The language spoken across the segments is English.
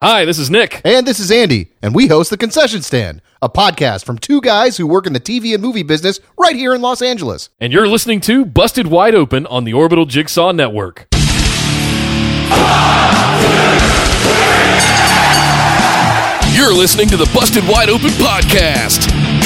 Hi, this is Nick. And this is Andy, and we host The Concession Stand, a podcast from two guys who work in the TV and movie business right here in Los Angeles. And you're listening to Busted Wide Open on the Orbital Jigsaw Network. You're listening to the Busted Wide Open podcast,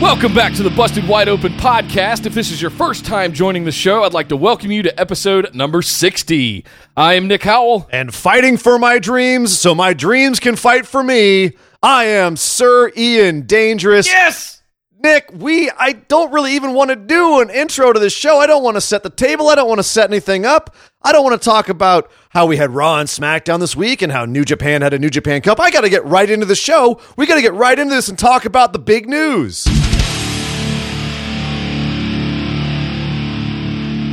Welcome back to the Busted Wide Open podcast. If this is your first time joining the show, I'd like to welcome you to episode number 60. I am Nick Howell. and fighting for my dreams so my dreams can fight for me. I am Sir Ian Dangerous. Yes! Nick, we I don't really even want to do an intro to this show. I don't want to set the table. I don't want to set anything up. I don't want to talk about how we had Raw and SmackDown this week and how New Japan had a New Japan Cup. I got to get right into the show. We got to get right into this and talk about the big news.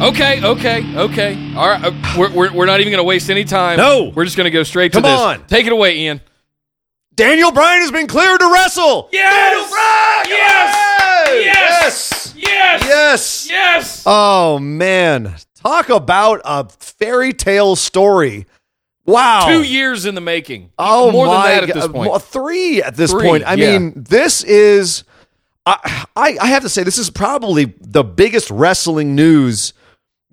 Okay, okay, okay. All right, uh, we're, we're, we're not even going to waste any time. No. We're just going to go straight to Come this. on. Take it away, Ian. Daniel Bryan has been cleared to wrestle. Yes! Daniel Bryan! Yes! Yes! Yes! Yes! Yes! Oh man, talk about a fairy tale story. Wow. Two years in the making. Oh More my than that at this point. Well, three at this Three, point. I yeah. mean, this is I, I I have to say this is probably the biggest wrestling news,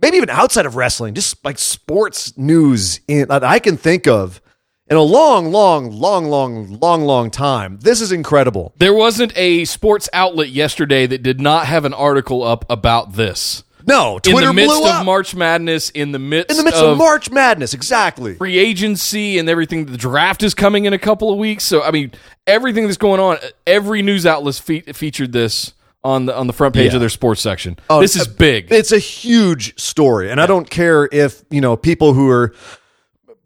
maybe even outside of wrestling, just like sports news in that I can think of in a long, long, long, long, long, long time. This is incredible. There wasn't a sports outlet yesterday that did not have an article up about this. No, Twitter In the midst blew of up. March Madness, in the midst, in the midst of, March Madness, exactly. free agency and everything, the draft is coming in a couple of weeks. So, I mean, everything that's going on, every news outlet fe- featured this on the on the front page Yeah. of their sports section. Oh, this is uh, big. It's a huge story, and I don't care if you know people who are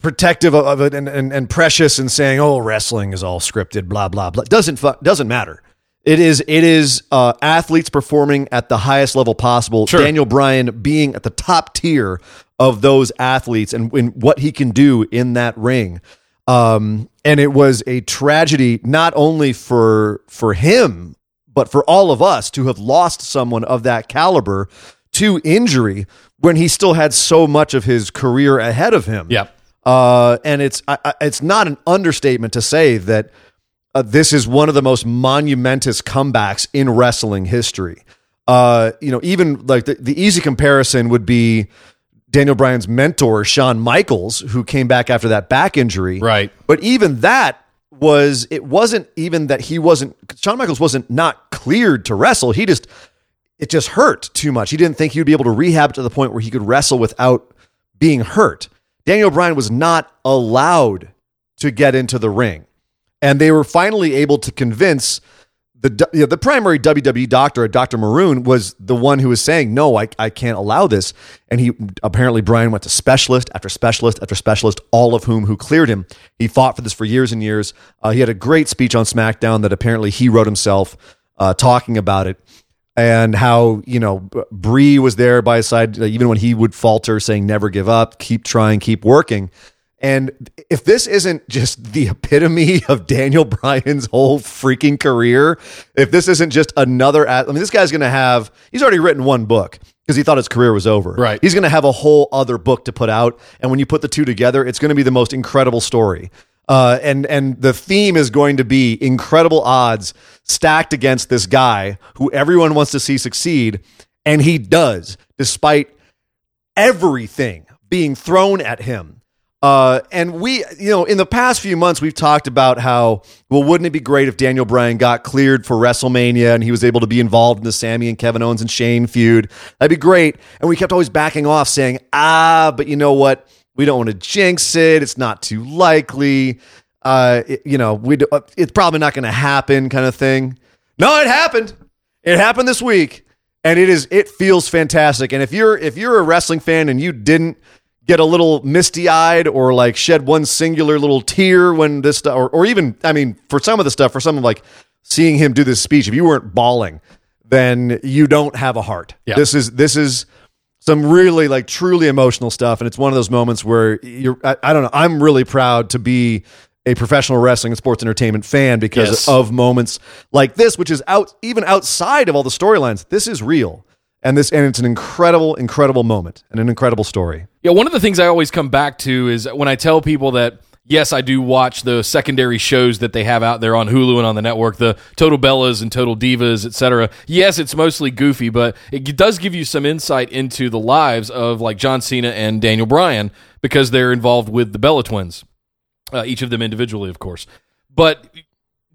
protective of it and, and, and precious and saying, "Oh, wrestling is all scripted," blah blah blah. Doesn't fu- doesn't matter. It is it is uh, athletes performing at the highest level possible. Sure. Daniel Bryan being at the top tier of those athletes and, and what he can do in that ring. Um, and it was a tragedy not only for for him but for all of us to have lost someone of that caliber to injury when he still had so much of his career ahead of him. Yep. Uh, and it's I, I- it's not an understatement to say that uh, this is one of the most monumentous comebacks in wrestling history. Uh, you know, even like the, the easy comparison would be Daniel Bryan's mentor, Shawn Michaels, who came back after that back injury. Right. But even that was it wasn't even that he wasn't Shawn Michaels wasn't not cleared to wrestle. He just it just hurt too much. He didn't think he would be able to rehab to the point where he could wrestle without being hurt. Daniel Bryan was not allowed to get into the ring. And they were finally able to convince the you know, the primary WWE doctor, Dr. Maroon, was the one who was saying, "No, I, I can't allow this." And he apparently Bryan went to specialist after specialist after specialist, all of whom who cleared him. He fought for this for years and years. Uh, he had a great speech on SmackDown that apparently he wrote himself, uh, talking about it and how you know Brie was there by his side, even when he would falter, saying, "Never give up, keep trying, keep working." And if this isn't just the epitome of Daniel Bryan's whole freaking career, if this isn't just another, I mean, this guy's going to have, he's already written one book because he thought his career was over. Right. He's going to have a whole other book to put out. And when you put the two together, it's going to be the most incredible story. Uh, and and the theme is going to be incredible odds stacked against this guy who everyone wants to see succeed, And he does, despite everything being thrown at him. Uh, and we, you know, in the past few months, we've talked about how, well, wouldn't it be great if Daniel Bryan got cleared for WrestleMania and he was able to be involved in the Sami and Kevin Owens and Shane feud? That'd be great. And we kept always backing off saying, ah, but you know what? We don't want to jinx it. It's not too likely. Uh, it- you know, we do, uh, it's probably not going to happen, kind of thing. No, it happened. It happened this week, and it is. It feels fantastic. And if you're if you're a wrestling fan and you didn't get a little misty eyed or like shed one singular little tear when this stuff, or, or even I mean, for some of the stuff, for some of like seeing him do this speech, if you weren't bawling, then you don't have a heart. Yeah. This is this is some really like truly emotional stuff and it's one of those moments where you're I, I don't know i'm really proud to be a professional wrestling and sports entertainment fan because Yes. of moments like this which is out even outside of all the storylines this is real and this and it's an incredible incredible moment and an incredible story Yeah, one of the things I always come back to is when I tell people that yes, I do watch the secondary shows that they have out there on Hulu and on the network, the Total Bellas and Total Divas, etc. Yes, it's mostly goofy, but it does give you some insight into the lives of like John Cena and Daniel Bryan because they're involved with the Bella twins, uh, each of them individually, of course. But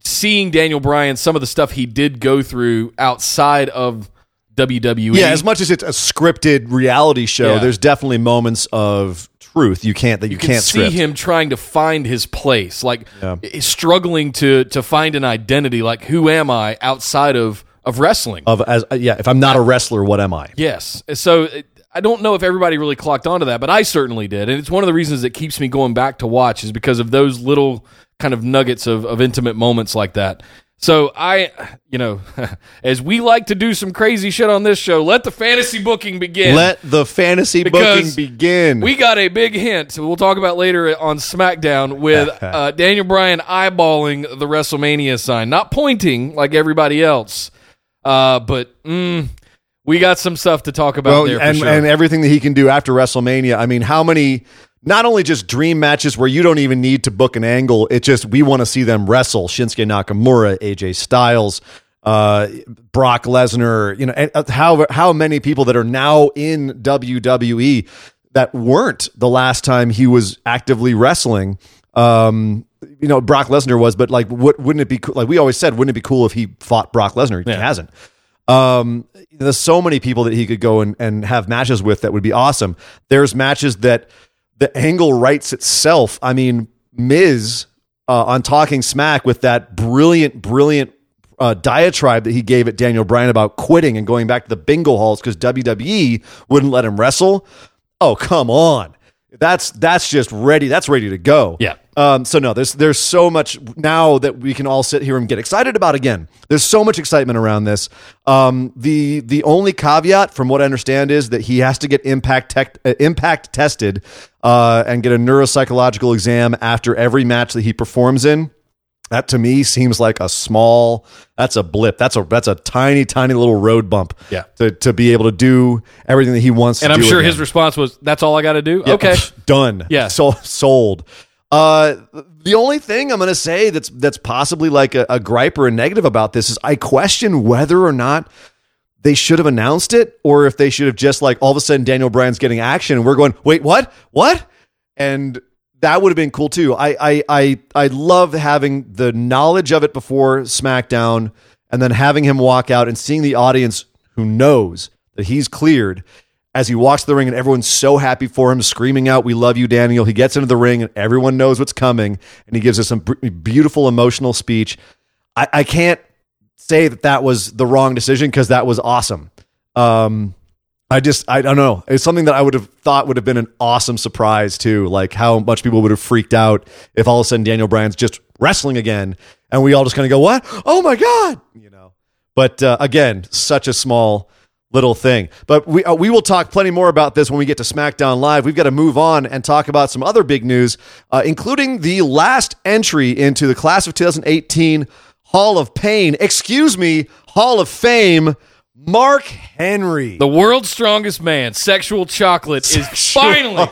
seeing Daniel Bryan, some of the stuff he did go through outside of WWE, yeah as much as it's a scripted reality show Yeah. there's definitely moments of truth you can't that you, you can can't see script him trying to find his place, like i- struggling to to find an identity. Like, who am I outside of of wrestling? of as uh, yeah if i'm not a wrestler what am i yes. So it, I don't know if everybody really clocked onto that, but I certainly did, and it's one of the reasons that keeps me going back to watch is because of those little kind of nuggets of, of intimate moments like that. So I, you know, as we like to do some crazy shit on this show, let the fantasy booking begin. let the fantasy booking begin We got a big hint. We'll talk about later on SmackDown with uh, Daniel Bryan eyeballing the WrestleMania sign, not pointing like everybody else, uh, but mm, we got some stuff to talk about well, there. For and, sure. and everything that he can do after WrestleMania. I mean, how many? Not only just dream matches where you don't even need to book an angle. It's just we want to see them wrestle. Shinsuke Nakamura, AJ Styles, uh, Brock Lesnar. You know, and, uh, how how many people that are now in WWE that weren't the last time he was actively wrestling. Um, you know, Brock Lesnar was, but like, what, wouldn't it be cool? Like we always said, wouldn't it be cool if he fought Brock Lesnar? He Yeah. hasn't. Um, there's so many people that he could go and, and have matches with that would be awesome. There's matches that the angle writes itself. I mean, Miz uh, on Talking Smack with that brilliant, brilliant uh, diatribe that he gave at Daniel Bryan about quitting and going back to the bingo halls because WWE wouldn't let him wrestle. Oh, come on. That's that's just ready. That's ready to go. Yeah. Um, so no, there's there's so much now that we can all sit here and get excited about again. There's so much excitement around this. Um, the the only caveat, from what I understand, is that he has to get impact tech, uh, impact tested uh, and get a neuropsychological exam after every match that he performs in. That to me seems like a small. That's a blip. That's a that's a tiny tiny little road bump. Yeah. To to be able to do everything that he wants. To do. And I'm sure his response was, "That's all I got to do." Yeah, Okay, done. Yeah. so sold. Uh, the only thing I'm going to say that's that's possibly like a, a gripe or a negative about this is I question whether or not they should have announced it, or if they should have just like all of a sudden Daniel Bryan's getting action, and we're going, wait, what, what, and that would have been cool too. I I I I love having the knowledge of it before SmackDown, and then having him walk out and seeing the audience who knows that he's cleared as he walks to the ring and everyone's so happy for him, screaming out, "We love you, Daniel!" He gets into the ring and everyone knows what's coming, and he gives us some beautiful emotional speech. I, I can't say that that was the wrong decision because that was awesome. Um, I just I don't know. It's something that I would have thought would have been an awesome surprise too. Like how much people would have freaked out if all of a sudden Daniel Bryan's just wrestling again, and we all just kind of go, "What? Oh my god!" You know. But uh, again, such a small little thing. But we uh, we will talk plenty more about this when we get to SmackDown Live. We've got to move on and talk about some other big news, uh, including the last entry into the class of 2018 Hall of Pain. Excuse me, Hall of Fame. Mark Henry. the world's strongest man, sexual chocolate, is Sexual finally,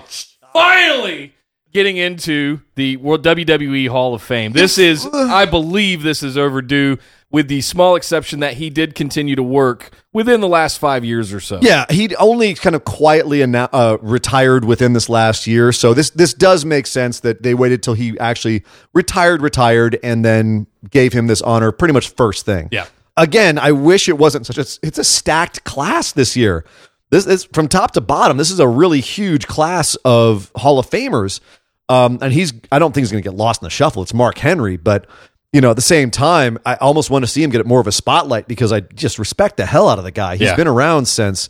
finally getting into the World WWE Hall of Fame. This is, I believe, this is overdue. with the small exception that he did continue to work within the last five years or so. Yeah, he only kind of quietly annou- uh, retired within this last year. So this this does make sense that they waited till he actually retired, retired, and then gave him this honor pretty much first thing. Yeah. Again, I wish it wasn't such a. It's a stacked class this year. This is from top to bottom. This is a really huge class of Hall of Famers. Um, and he's. I don't think he's going to get lost in the shuffle. It's Mark Henry, but you know, at the same time, I almost want to see him get more of a spotlight because I just respect the hell out of the guy. He's Yeah. been around since,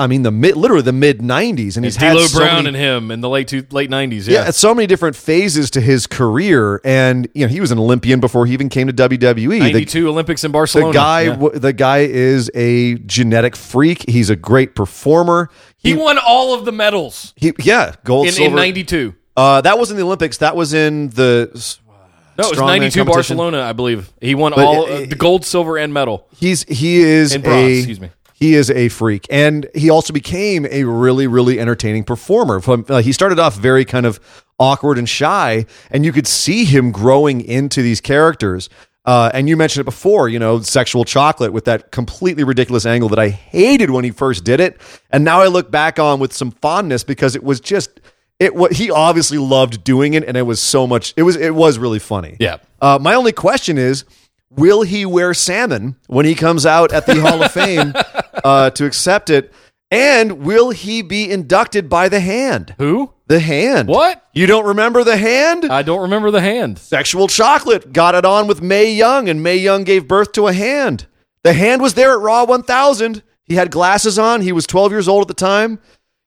I mean, the mid, literally the mid '90s, and he's had D'Lo so Brown many, and him in the late two, late nineties. yeah, Yeah. so many different phases to his career, and you know, he was an Olympian before he even came to WWE. The- ninety two Olympics in Barcelona. the guy, Yeah. w the guy is a genetic freak. He's a great performer. he won all of the medals He, yeah, gold, in, in silver. ninety two. uh, that was in the Olympics. That was in the. No, it was ninety two. Barcelona, I believe. He won But, all the gold, silver, and medal. He's he is And bronze, a excuse me. He is a freak, and he also became a really really entertaining performer. From uh, he started off very kind of awkward and shy, and you could see him growing into these characters. Uh, and you mentioned it before, you know, sexual chocolate with that completely ridiculous angle that I hated when he first did it, and now I look back on with some fondness because it was just it. What he obviously loved doing it, and it was so much. It was it was really funny. Yeah. Uh, my only question is, will he wear salmon when he comes out at the Hall of Fame uh, to accept it? And will he be inducted by the hand? Who? The hand. What? You don't remember the hand? I don't remember the hand. Sexual chocolate got it on with Mae Young, and Mae Young gave birth to a hand. The hand was there at Raw 1000. He had glasses on. He was 12 years old at the time.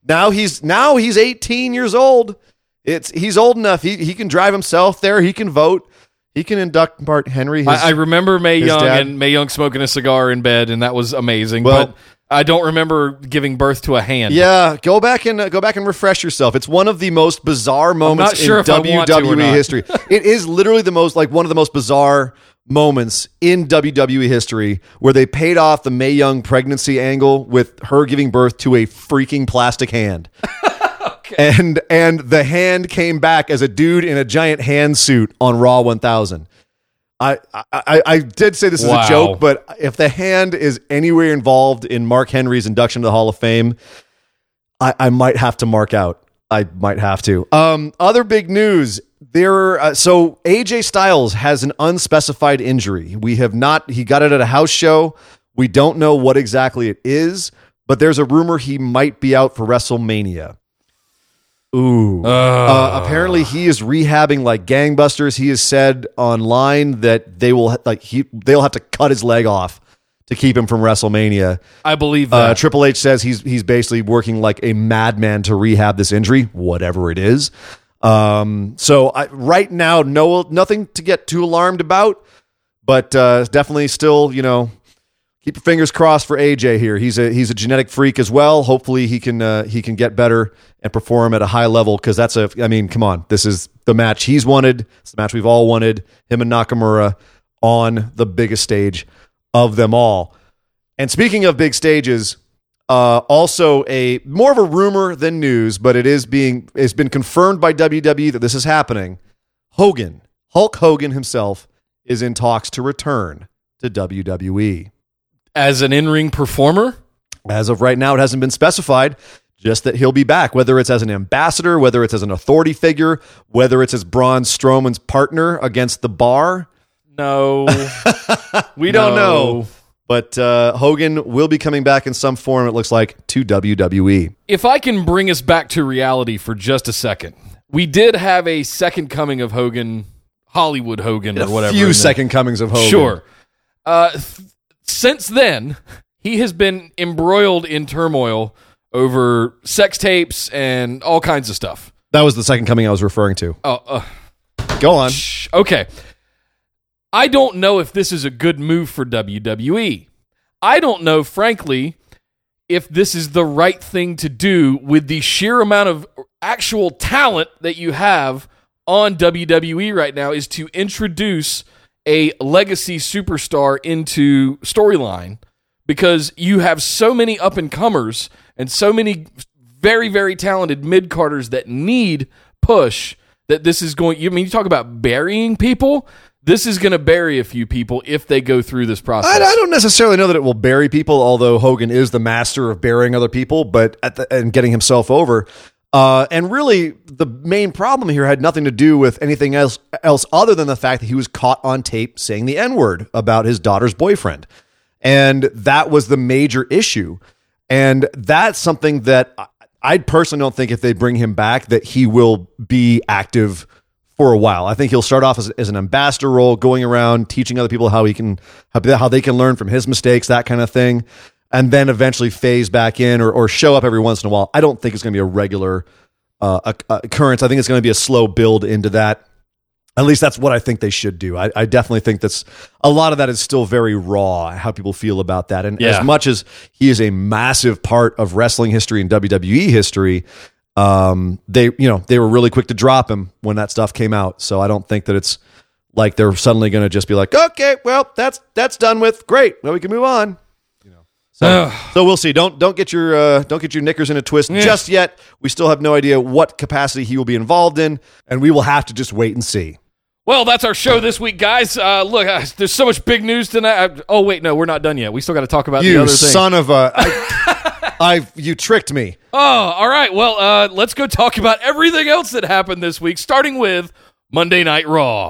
Now he's now he's 18 years old. It's he's old enough. He he can drive himself there. He can vote. He can induct Bart Henry. His, I, I remember Mae Young dad- and Mae Young smoking a cigar in bed, and that was amazing. Well- but I don't remember giving birth to a hand. Yeah, go back and uh, go back and refresh yourself. It's one of the most bizarre moments sure in if I want to or WWE history. it is literally the most like one of the most bizarre moments in WWE history where they paid off the Mae Young pregnancy angle with her giving birth to a freaking plastic hand. And and the hand came back as a dude in a giant hand suit on Raw 1000. I, I, I did say this is Wow. a joke, but if the hand is anywhere involved in Mark Henry's induction to the Hall of Fame, I, I might have to mark out. I might have to. Um, other big news. There, uh, so AJ Styles has an unspecified injury. We have not. He got it at a house show. We don't know what exactly it is, but there's a rumor he might be out for WrestleMania. Ooh. Uh, apparently, he is rehabbing like gangbusters. He has said online that they will like he they'll have to cut his leg off to keep him from WrestleMania. I believe Uh, that. Triple H says he's he's basically working like a madman to rehab this injury, whatever it is. Um, so I, right now, no nothing to get too alarmed about, but uh, definitely still, you know, keep your fingers crossed for AJ here. He's a he's a genetic freak as well. Hopefully he can uh, he can get better and perform at a high level because that's a I mean, come on, this is the match he's wanted. It's the match we've all wanted. Him and Nakamura on the biggest stage of them all. And speaking of big stages, uh, also a more of a rumor than news, but it is being it's been confirmed by WWE that this is happening. Hogan, Hulk Hogan himself, is in talks to return to WWE. As an in ring performer, As of right now, it hasn't been specified. Just that he'll be back, whether it's as an ambassador, whether it's as an authority figure, whether it's as Braun Strowman's partner against the bar. no. We don't No. know. But uh, Hogan will be coming back in some form, it looks like, to. WWE. if I can bring us back to reality for just a second, we did have a second coming of Hogan, Hollywood Hogan, or whatever. A few second comings of Hogan. Sure. Uh, th- since then, he has been embroiled in turmoil over sex tapes and all kinds of stuff. That was the second coming I was referring to. Oh, uh, Go on. Shh. Okay. I don't know if this is a good move for WWE. I don't know, frankly, if this is the right thing to do with the sheer amount of actual talent that you have on WWE right now is to introduce a legacy superstar into storyline because you have so many up and comers and so many very very talented mid carders that need push that this is going. You I mean you talk about burying people? this is going to bury a few people if they go through this process. I, I don't necessarily know that it will bury people, although Hogan is the master of burying other people, but at the, and getting himself over. Uh, and really, the main problem here had nothing to do with anything else else other than the fact that he was caught on tape saying the N word about his daughter's boyfriend, and that was the major issue. And that's something that I- I personally don't think if they bring him back that he will be active for a while. I think he'll start off as, as an ambassador role, going around teaching other people how he can how, how they can learn from his mistakes, that kind of thing, and then eventually phase back in or, or show up every once in a while. I don't think it's going to be a regular uh, uh, occurrence. I think it's going to be a slow build into that. At least that's what I think they should do. I, I definitely think that's a lot of that is still very raw, how people feel about that. And Yeah. as much as he is a massive part of wrestling history and WWE history, um, they you know they were really quick to drop him when that stuff came out. So I don't think that it's like they're suddenly going to just be like, okay, well that's that's done with. Great, well we can move on. So so we'll see. Don't don't get your uh, don't get your knickers in a twist just yet. We still have no idea what capacity he will be involved in, and we will have to just wait and see. Well, that's our show this week, guys. Uh, look, uh, there's so much big news tonight. Uh, oh, wait, no, we're not done yet. We still got to talk about the You other thing. son of a! I, I you tricked me. Oh, all right. Well, uh, let's go talk about everything else that happened this week, starting with Monday Night Raw.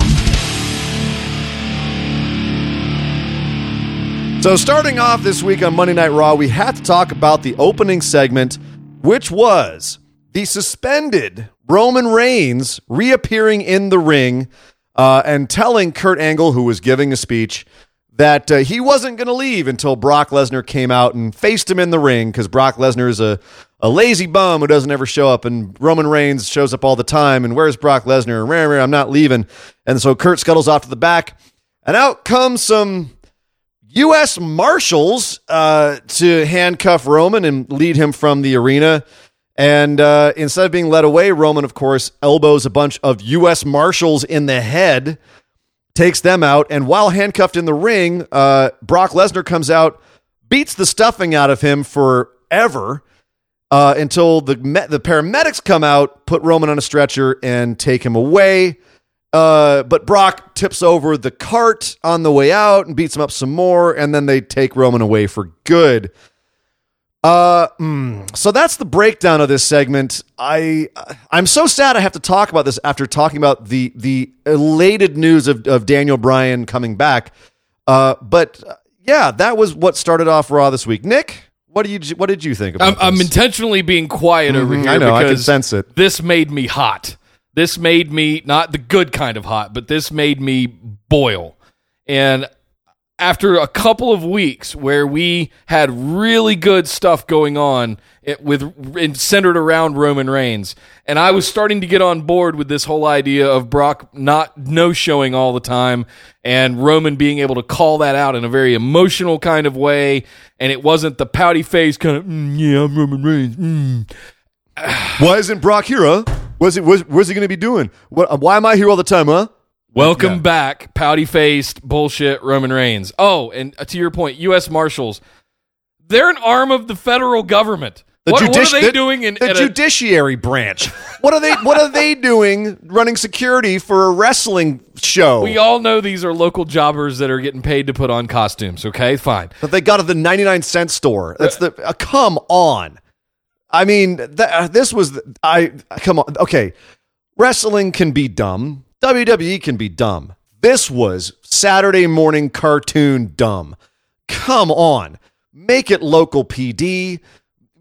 So, starting off this week on Monday Night Raw, we had to talk about the opening segment, which was the suspended Roman Reigns reappearing in the ring uh, and telling Kurt Angle, who was giving a speech, that uh, he wasn't going to leave until Brock Lesnar came out and faced him in the ring because Brock Lesnar is a, a lazy bum who doesn't ever show up, and Roman Reigns shows up all the time. And where's Brock Lesnar? I'm not leaving. And so Kurt scuttles off to the back, and out comes some U.S. Marshals uh, to handcuff Roman and lead him from the arena. And uh, instead of being led away, Roman, of course, elbows a bunch of U.S. Marshals in the head, takes them out. And while handcuffed in the ring, uh, Brock Lesnar comes out, beats the stuffing out of him forever uh, until the me- the paramedics come out, put Roman on a stretcher, and take him away. Uh, but Brock tips over the cart on the way out and beats him up some more, and then they take Roman away for good. Uh, mm, so that's the breakdown of this segment. I I'm so sad I have to talk about this after talking about the the elated news of, of Daniel Bryan coming back. Uh, but uh, yeah, that was what started off Raw this week. Nick, what do you what did you think I'm, about I'm intentionally being quiet over Mhm, here I know, I can sense it. this made me hot. This made me not the good kind of hot, but this made me boil. And after a couple of weeks where we had really good stuff going on it, with centered around Roman Reigns, and I was starting to get on board with this whole idea of Brock not no showing all the time, and Roman being able to call that out in a very emotional kind of way, and it wasn't the pouty face kind of mm, yeah I'm Roman Reigns. Mm. Why isn't Brock here? Huh? What's it? What's, what's he going to be doing? What? Why am I here all the time? Huh? Welcome back, pouty faced bullshit Roman Reigns. Oh, and to your point, U.S. Marshals, they're an arm of the federal government. What, what judici- are they the- doing in, the at a- judiciary branch? What are they? What are they doing running security for a wrestling show we all know these are local jobbers that are getting paid to put on costumes. Okay, fine. But they got at the ninety nine cent store? That's the. Uh, come on. I mean, th- uh, this was. the- I come on. Okay, wrestling can be dumb. WWE can be dumb. This was Saturday morning cartoon dumb. Come on, make it local PD.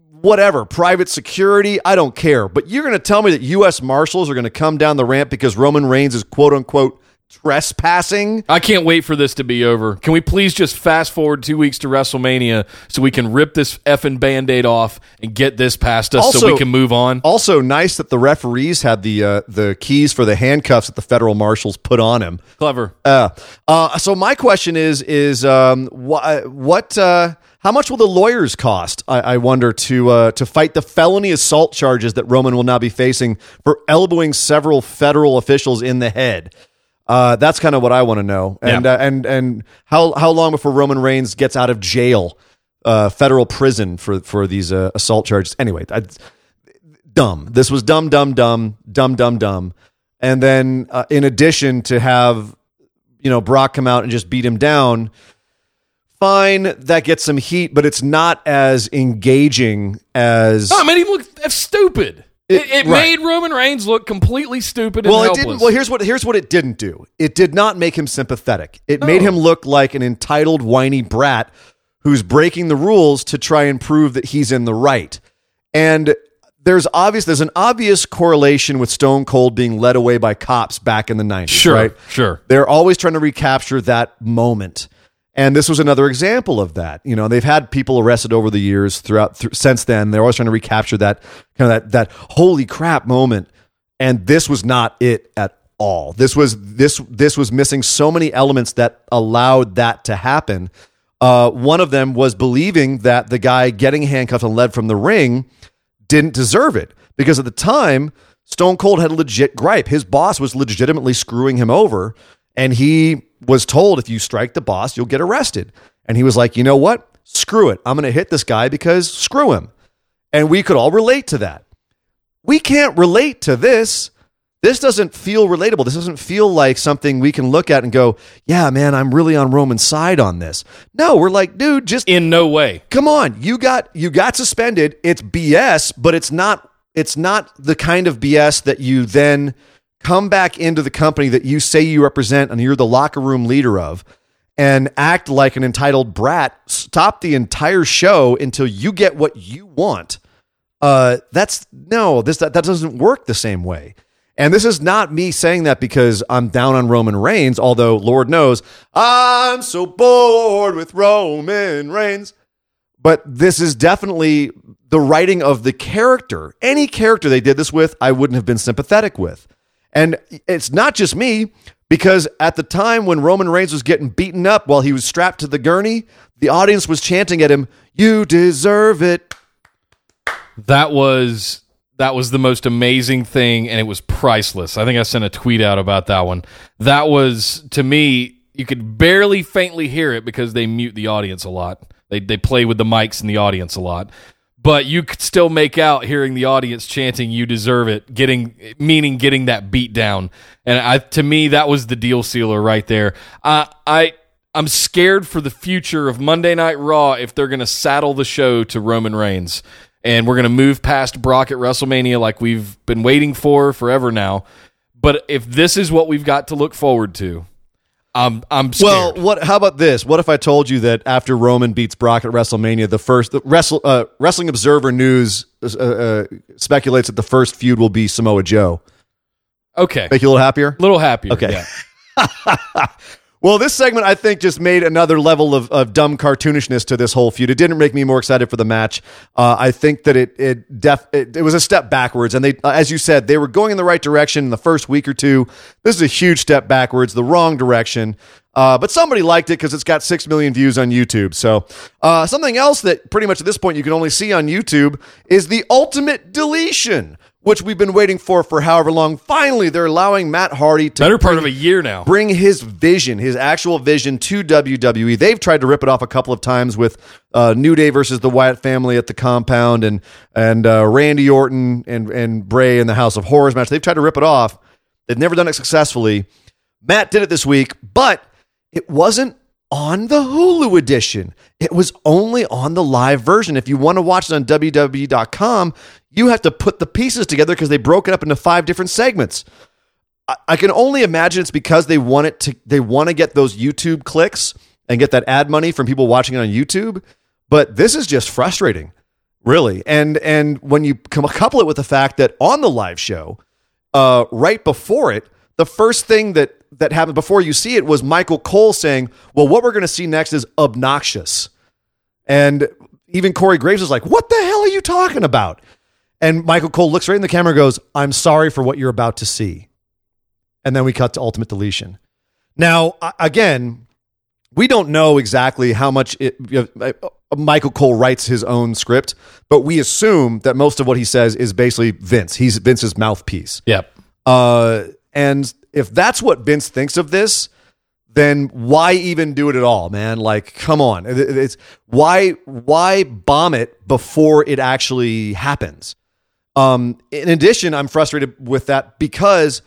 whatever, private security, I don't care. But you're going to tell me that U.S. Marshals are going to come down the ramp because Roman Reigns is quote unquote trespassing? I can't wait for this to be over. Can we please just fast forward two weeks to WrestleMania so we can rip this effing band aid off and get this past us so Also- we can move on? Also, nice that the referees had the uh, the keys for the handcuffs that the federal marshals put on him. Clever. Uh, uh, so my question is is um, wh- what uh, how much will the lawyers cost? I, I wonder to uh, to fight the felony assault charges that Roman will now be facing for elbowing several federal officials in the head. Uh, that's kind of what I want to know, and Yeah. uh, and and how how long before Roman Reigns gets out of jail, uh, federal prison for for these uh, assault charges? Anyway, I, dumb. This was dumb, dumb, dumb, dumb, dumb, dumb. And then, uh, in addition, to have you know, Brock come out and just beat him down. Fine, that gets some heat, but it's not as engaging as. No, it made him look stupid. It, it, It- made right. Roman Reigns look completely stupid and well, it didn't. Well, here's what here's what it didn't do. It did not make him sympathetic. It made him look like an entitled, whiny brat who's breaking the rules to try and prove that he's in the right. And there's obvious there's an obvious correlation with Stone Cold being led away by cops back in the 90s. sure, right? sure. They're always trying to recapture that moment. And this was another example of that. You know, they've had people arrested over the years throughout th- since then. They're always trying to recapture that kind of that that holy crap moment. And this was not it at all. This was this this was missing so many elements that allowed that to happen. Uh, one of them was believing that the guy getting handcuffed and led from the ring didn't deserve it because at the time Stone Cold had a legit gripe. His boss was legitimately screwing him over, and he was told if you strike the boss, you'll get arrested. And he was like, you know what? Screw it. I'm going to hit this guy because screw him. And we could all relate to that. We can't relate to this. This doesn't feel relatable. This doesn't feel like something we can look at and go, yeah, man, I'm really on Roman's side on this. No, we're like, dude, just In no way. come on you got you got suspended it's bs but it's not it's not the kind of bs that you then come back into the company that you say you represent and you're the locker room leader of and act like an entitled brat stop the entire show until you get what you want uh that's no this that, that doesn't work the same way and this is not me saying that because I'm down on Roman Reigns, although Lord knows I'm so bored with Roman Reigns but this is definitely the writing of the character. Any character they did this with, I wouldn't have been sympathetic with. And it's not just me, because at the time when Roman Reigns was getting beaten up while he was strapped to the gurney, the audience was chanting at him, You deserve it. That was that was the most amazing thing, and it was priceless. I think I sent a tweet out about that one. That was to me, you could barely faintly hear it because they mute the audience a lot. They they play with the mics in the audience a lot. But you could still make out hearing the audience chanting "You deserve it," getting meaning getting that beat down, and I to me that was the deal sealer right there. I I I'm scared for the future of Monday Night Raw if they're going to saddle the show to Roman Reigns and we're going to move past Brock at WrestleMania like we've been waiting for forever now. But if this is what we've got to look forward to, I'm I'm scared. Well, what? How about this? What if I told you that after Roman beats Brock at WrestleMania, the first the wrestle, uh, Wrestling Observer News uh, uh, speculates that the first feud will be Samoa Joe. okay, Make you a little happier? a little happier. Okay. yeah. Well, this segment I think just made another level of, of dumb cartoonishness to this whole feud. It didn't make me more excited for the match. Uh, I think that it it def it, it was a step backwards, and they, uh, as you said, they were going in the right direction in the first week or two. This is a huge step backwards, the wrong direction. Uh, but somebody liked it because it's got six million views on YouTube. So uh, something else that pretty much at this point you can only see on YouTube is the ultimate deletion, which we've been waiting for for however long. Finally, they're allowing Matt Hardy to Better part of a year now. bring his vision, his actual vision to WWE. They've tried to rip it off a couple of times with uh, New Day versus the Wyatt family at the compound and and uh, Randy Orton and and Bray in the House of Horrors match. They've tried to rip it off. They've never done it successfully. Matt did it this week, but it wasn't on the Hulu edition. It was only on the live version. If you want to watch it on WWE.com, you have to put the pieces together because they broke it up into five different segments. I- I can only imagine it's because they want it to they want to get those YouTube clicks and get that ad money from people watching it on YouTube. But this is just frustrating, really. And and when you come couple it with the fact that on the live show, uh, right before it, the first thing that that happened before you see it was Michael Cole saying, "Well, what we're going to see next is obnoxious," and even Corey Graves is like, "What the hell are you talking about?" And Michael Cole looks right in the camera, and goes, "I'm sorry for what you're about to see." and then we cut to ultimate deletion. Now, again, we don't know exactly how much it, you know, uh, Michael Cole writes his own script, but we assume that most of what he says is basically Vince. He's Vince's mouthpiece. Yep. Uh, and if that's what Vince thinks of this, then why even do it at all, man? Like, come on. It- it- It's why why bomb it before it actually happens? Um, in addition, I'm frustrated with that because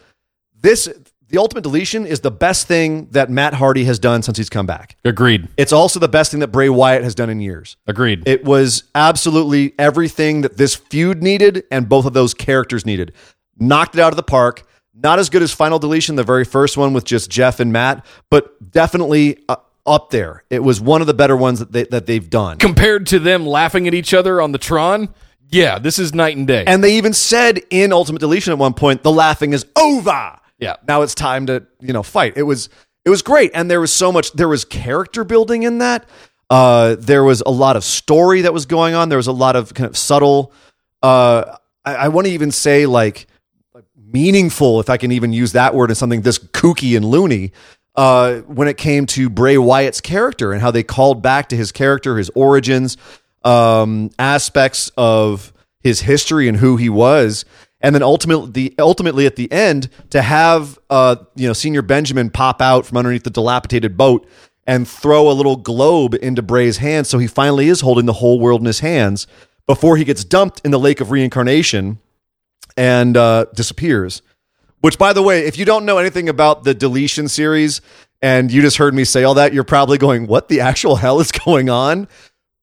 this the Ultimate Deletion is the best thing that Matt Hardy has done since he's come back. Agreed. It's also the best thing that Bray Wyatt has done in years. Agreed. It was absolutely everything that this feud needed and both of those characters needed. Knocked it out of the park. Not as good as Final Deletion, the very first one with just Jeff and Matt, but definitely uh, up there. It was one of the better ones that they, that they've done. Compared to them laughing at each other on the Tron, yeah, this is night and day. And they even said in Ultimate Deletion at one point, the laughing is over. Yeah. Now it's time to, you know, fight. It was it was great. And there was so much there was character building in that. Uh there was a lot of story that was going on. There was a lot of kind of subtle uh I, I want to even say like meaningful, if I can even use that word in something this kooky and loony. Uh, when it came to Bray Wyatt's character and how they called back to his character, his origins, um, aspects of his history and who he was, and then ultimately, the, ultimately at the end, to have uh, you know Señor Benjamin pop out from underneath the dilapidated boat and throw a little globe into Bray's hands, so he finally is holding the whole world in his hands before he gets dumped in the lake of reincarnation and uh, disappears. Which, by the way, if you don't know anything about the deletion series and you just heard me say all that, you're probably going, "What the actual hell is going on?"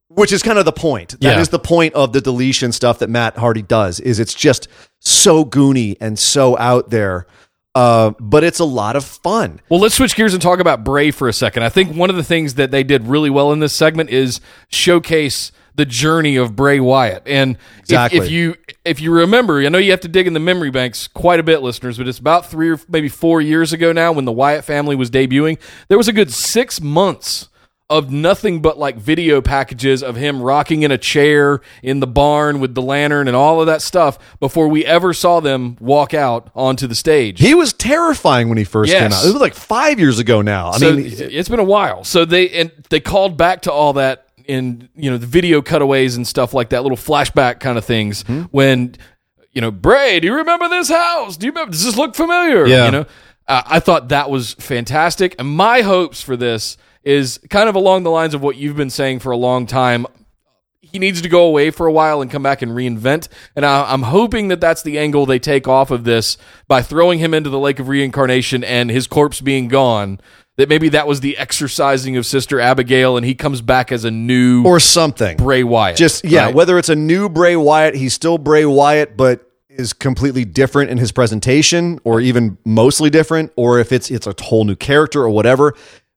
Which is kind of the point. That is Yeah. the point of the deletion stuff that Matt Hardy does. Is it's just so goony and so out there, uh, but it's a lot of fun. Well, let's switch gears and talk about Bray for a second. I think one of the things that they did really well in this segment is showcase the journey of Bray Wyatt. And if- if, you if you remember, I know you have to dig in the memory banks quite a bit, listeners, but it's about three or maybe four years ago now when the Wyatt family was debuting. There was a good six months of nothing but like video packages of him rocking in a chair in the barn with the lantern and all of that stuff before we ever saw them walk out onto the stage. He was terrifying when he first Yes. came out. It was like five years ago now. I so mean, it's been a while. So they and they called back to all that in you know the video cutaways and stuff like that, little flashback kind of things. Hmm? When you know Bray, do you remember this house? Do you remember? Does this look familiar? Yeah. You know, uh, I thought that was fantastic. And my hopes for this is kind of along the lines of what you've been saying for a long time. He needs to go away for a while and come back and reinvent. And I, I'm hoping that that's the angle they take off of this by throwing him into the lake of reincarnation and his corpse being gone. That maybe that was the exercising of Sister Abigail, and he comes back as a new or something. Bray Wyatt. Just yeah, right? whether it's a new Bray Wyatt, he's still Bray Wyatt, but is completely different in his presentation, or even mostly different, or if it's it's a whole new character or whatever.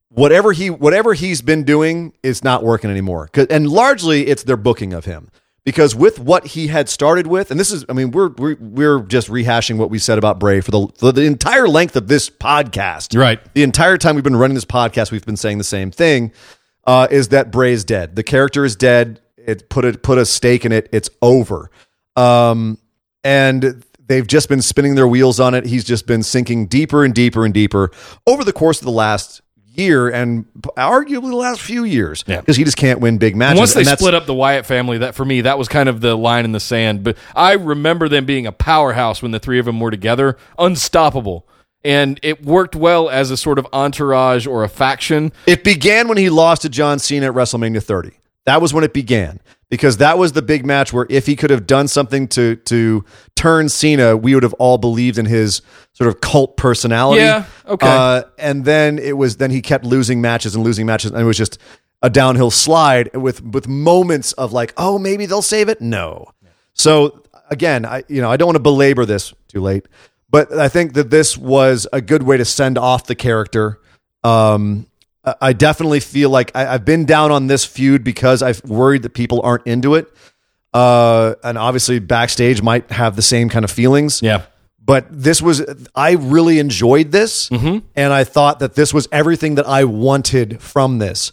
Whatever he whatever he's been doing is not working anymore. And largely it's their booking of him. Because with what he had started with, and this is, I mean, we're we're, we're just rehashing what we said about Bray for the for the entire length of this podcast. Right. The entire time we've been running this podcast, we've been saying the same thing: uh, is that Bray is dead. The character is dead. It put a put a stake in it. It's over. Um, and they've just been spinning their wheels on it. He's just been sinking deeper and deeper and deeper over the course of the last year and arguably the last few years. Yeah. because he just can't win big matches. And once they split up the Wyatt family, that for me, that was kind of the line in the sand. But I remember them being a powerhouse when the three of them were together, unstoppable. And it worked well as a sort of entourage or a faction. It began when he lost to John Cena at WrestleMania 30. That was when it began because that was the big match where if he could have done something to to turn Cena, we would have all believed in his sort of cult personality. Yeah, okay. Uh, and then it was then he kept losing matches and losing matches, and it was just a downhill slide with with moments of like, oh, maybe they'll save it. No. So again, I you know I don't want to belabor this too late, but I think that this was a good way to send off the character. Um, I- definitely feel like I, I've been down on this feud because I've worried that people aren't into it. Uh, and obviously backstage might have the same kind of feelings. Yeah. But this was, I really enjoyed this. And I thought that this was everything that I wanted from this.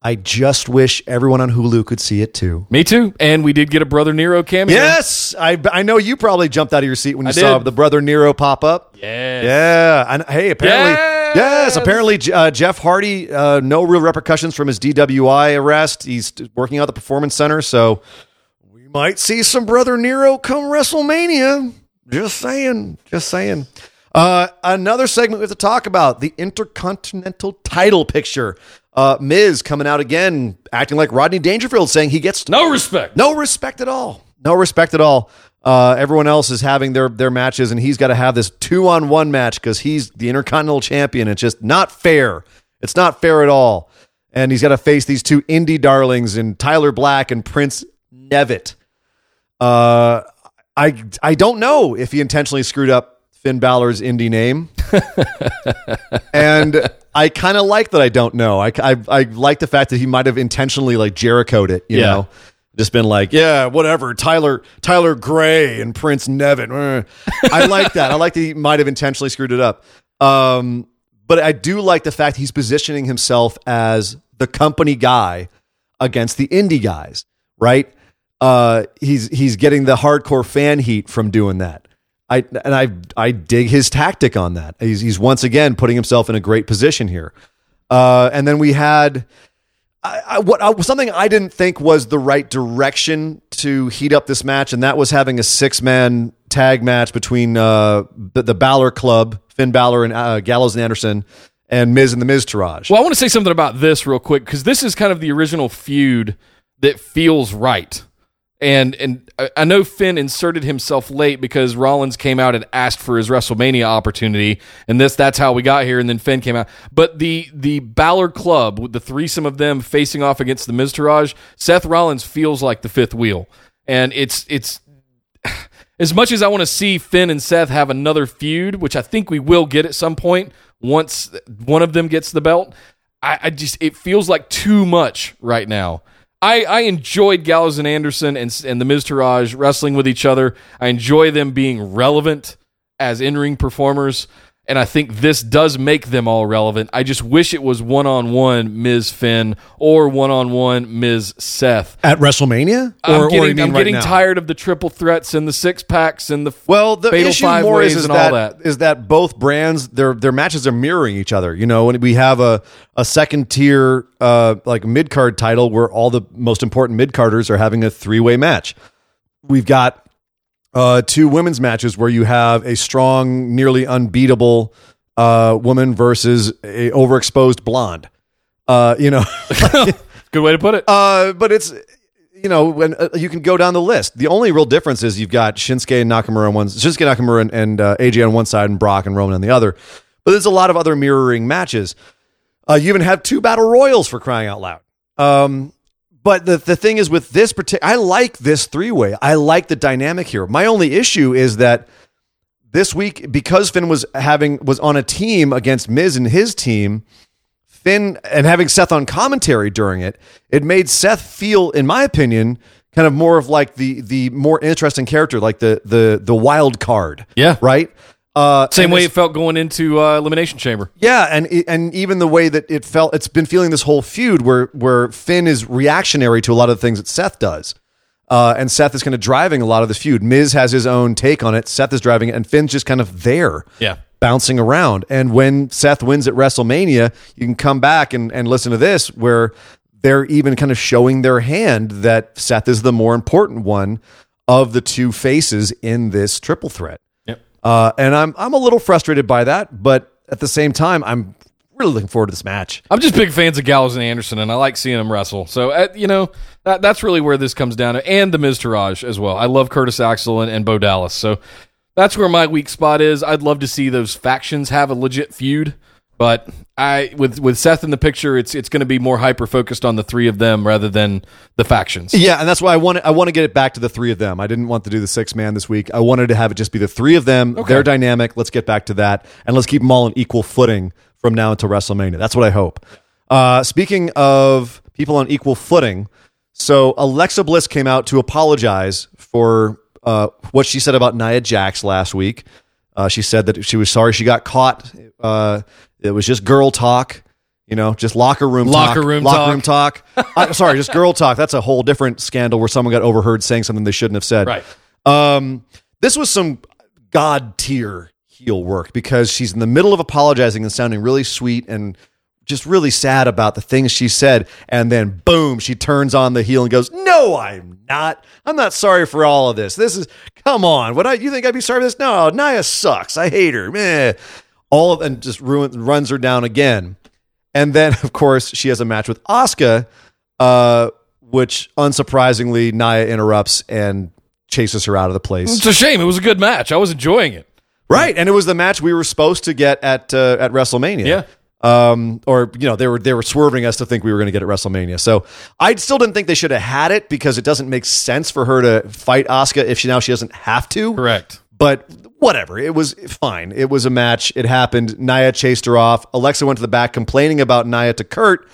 I just wish everyone on Hulu could see it too. Me too. And we did get a Brother Nero cameo. Yes, I, I know you probably jumped out of your seat when you I saw did. the brother Nero pop up. Yes. Yeah, and hey, apparently, Yes! Yes, apparently, uh, Jeff Hardy, uh, no real repercussions from his DWI arrest. He's working out the performance center, so we might see some brother Nero come WrestleMania. Just saying, just saying. Uh, another segment we have to talk about the Intercontinental title picture. Uh, Miz coming out again, acting like Rodney Dangerfield, saying he gets No respect. no respect at all. No respect at all. Uh, everyone else is having their their matches, and he's got to have this two on one match because he's the Intercontinental Champion. It's just not fair. It's not fair at all. And he's got to face these two indie darlings in Tyler Black and Prince Nevitt. Uh, I I don't know if he intentionally screwed up Finn Balor's indie name, and I kind of like that. I don't know. I, I I like the fact that he might have intentionally like Jerichoed it. You Yeah. know, just been like, yeah, whatever. Tyler Tyler Gray and Prince Nevin. Eh. I like that. I like that he might have intentionally screwed it up. Um, but I do like the fact he's positioning himself as the company guy against the indie guys, right? Uh, he's he's getting the hardcore fan heat from doing that. I and I I dig his tactic on that. He's he's once again putting himself in a great position here. Uh, and then we had I, what I, something I didn't think was the right direction to heat up this match, and that was having a six man tag match between uh, the, the Balor Club, Finn Balor and uh, Gallows and Anderson, and Miz and the Miztourage. Well, I want to say something about this real quick because this is kind of the original feud that feels right. And and I- know Finn inserted himself late because Rollins came out and asked for his WrestleMania opportunity, and this that's how we got here. And then Finn came out, but the the Balor Club with the threesome of them facing off against the Miztourage, Seth Rollins feels like the fifth wheel, and it's it's as much as I want to see Finn and Seth have another feud, which I think we will get at some point once one of them gets the belt, I, I just it feels like too much right now. I, I enjoyed Gallows and Anderson and and the Miztourage wrestling with each other. I enjoy them being relevant as in ring performers, and I think this does make them all relevant. I just wish it was one on one Ms. Finn or one on one Ms. Seth. At WrestleMania, I'm or, or getting, I'm right getting tired of the triple threats and the six packs and the Well, the fatal issue five more is, is that, that. is that both brands their their matches are mirroring each other. You know, when we have a a second tier uh like mid card title where all the most important mid carders are having a three way match. We've got uh two women's matches where you have a strong, nearly unbeatable uh woman versus a overexposed blonde. Uh, you know, Good way to put it. uh, but it's you know when uh, you can go down the list. The only real difference is you've got Shinsuke and Nakamura on one, Shinsuke Nakamura and, and uh, AJ on one side, and Brock and Roman on the other. But there's a lot of other mirroring matches. Uh, you even have two battle royals for crying out loud. Um, but the the thing is with this particular, I like this three way. I like the dynamic here. My only issue is that this week because Finn was having was on a team against Miz and his team. Finn and having Seth on commentary during it, it made Seth feel, in my opinion, kind of more of like the the more interesting character, like the the the wild card. Yeah. Right. Uh, Same way it felt going into uh, Elimination Chamber. yeah, and and even the way that it felt, it's been feeling this whole feud where where Finn is reactionary to a lot of the things that Seth does, uh, and Seth is kind of driving a lot of this feud. Miz has his own take on it. Seth is driving it, and Finn's just kind of there, Yeah. bouncing around. And when Seth wins at WrestleMania, you can come back and and listen to this where they're even kind of showing their hand that Seth is the more important one of the two faces in this triple threat. Uh, and I'm I'm a little frustrated by that, but at the same time, I'm really looking forward to this match. I'm just big fans of Gallows and Anderson, and I like seeing them wrestle. So, uh, you know, that, that's really where this comes down to, and the Miztourage as well. I love Curtis Axel and, and Bo Dallas. So that's where my weak spot is. I'd love to see those factions have a legit feud, but I with with Seth in the picture, it's it's going to be more hyper focused on the three of them rather than the factions. Yeah, and that's why I want I want to get it back to the three of them. I didn't want to do the six man this week. I wanted to have it just be the three of them. Their dynamic. Let's get back to that, and let's keep them all on equal footing from now until WrestleMania. That's what I hope. Uh, speaking of people on equal footing, so Alexa Bliss came out to apologize for uh, what she said about Nia Jax last week. Uh, she said that she was sorry she got caught. Uh, it was just girl talk, you know, just locker room Locker talk, room locker talk. room talk. uh, sorry, just girl talk. That's a whole different scandal where someone got overheard saying something they shouldn't have said. Right. Um, this was some god tier heel work because she's in the middle of apologizing and sounding really sweet and just really sad about the things she said, and then boom, she turns on the heel and goes, "No, I'm not. I'm not sorry for all of this. This is come on. What I you think I'd be sorry for this? No, Nia sucks. I hate her. Meh. All of and just ruin, runs her down again. And then, of course, she has a match with Asuka, uh, which unsurprisingly Nia interrupts and chases her out of the place. It's a shame. It was a good match. I was enjoying it. Right, and it was the match we were supposed to get at uh, at WrestleMania. Yeah. Um, or you know they were they were swerving us to think we were going to get at WrestleMania. So I still didn't think they should have had it because it doesn't make sense for her to fight Asuka if she now she doesn't have to. Correct. But whatever, it was fine. It was a match. It happened. Nia chased her off. Alexa went to the back complaining about Nia to Kurt.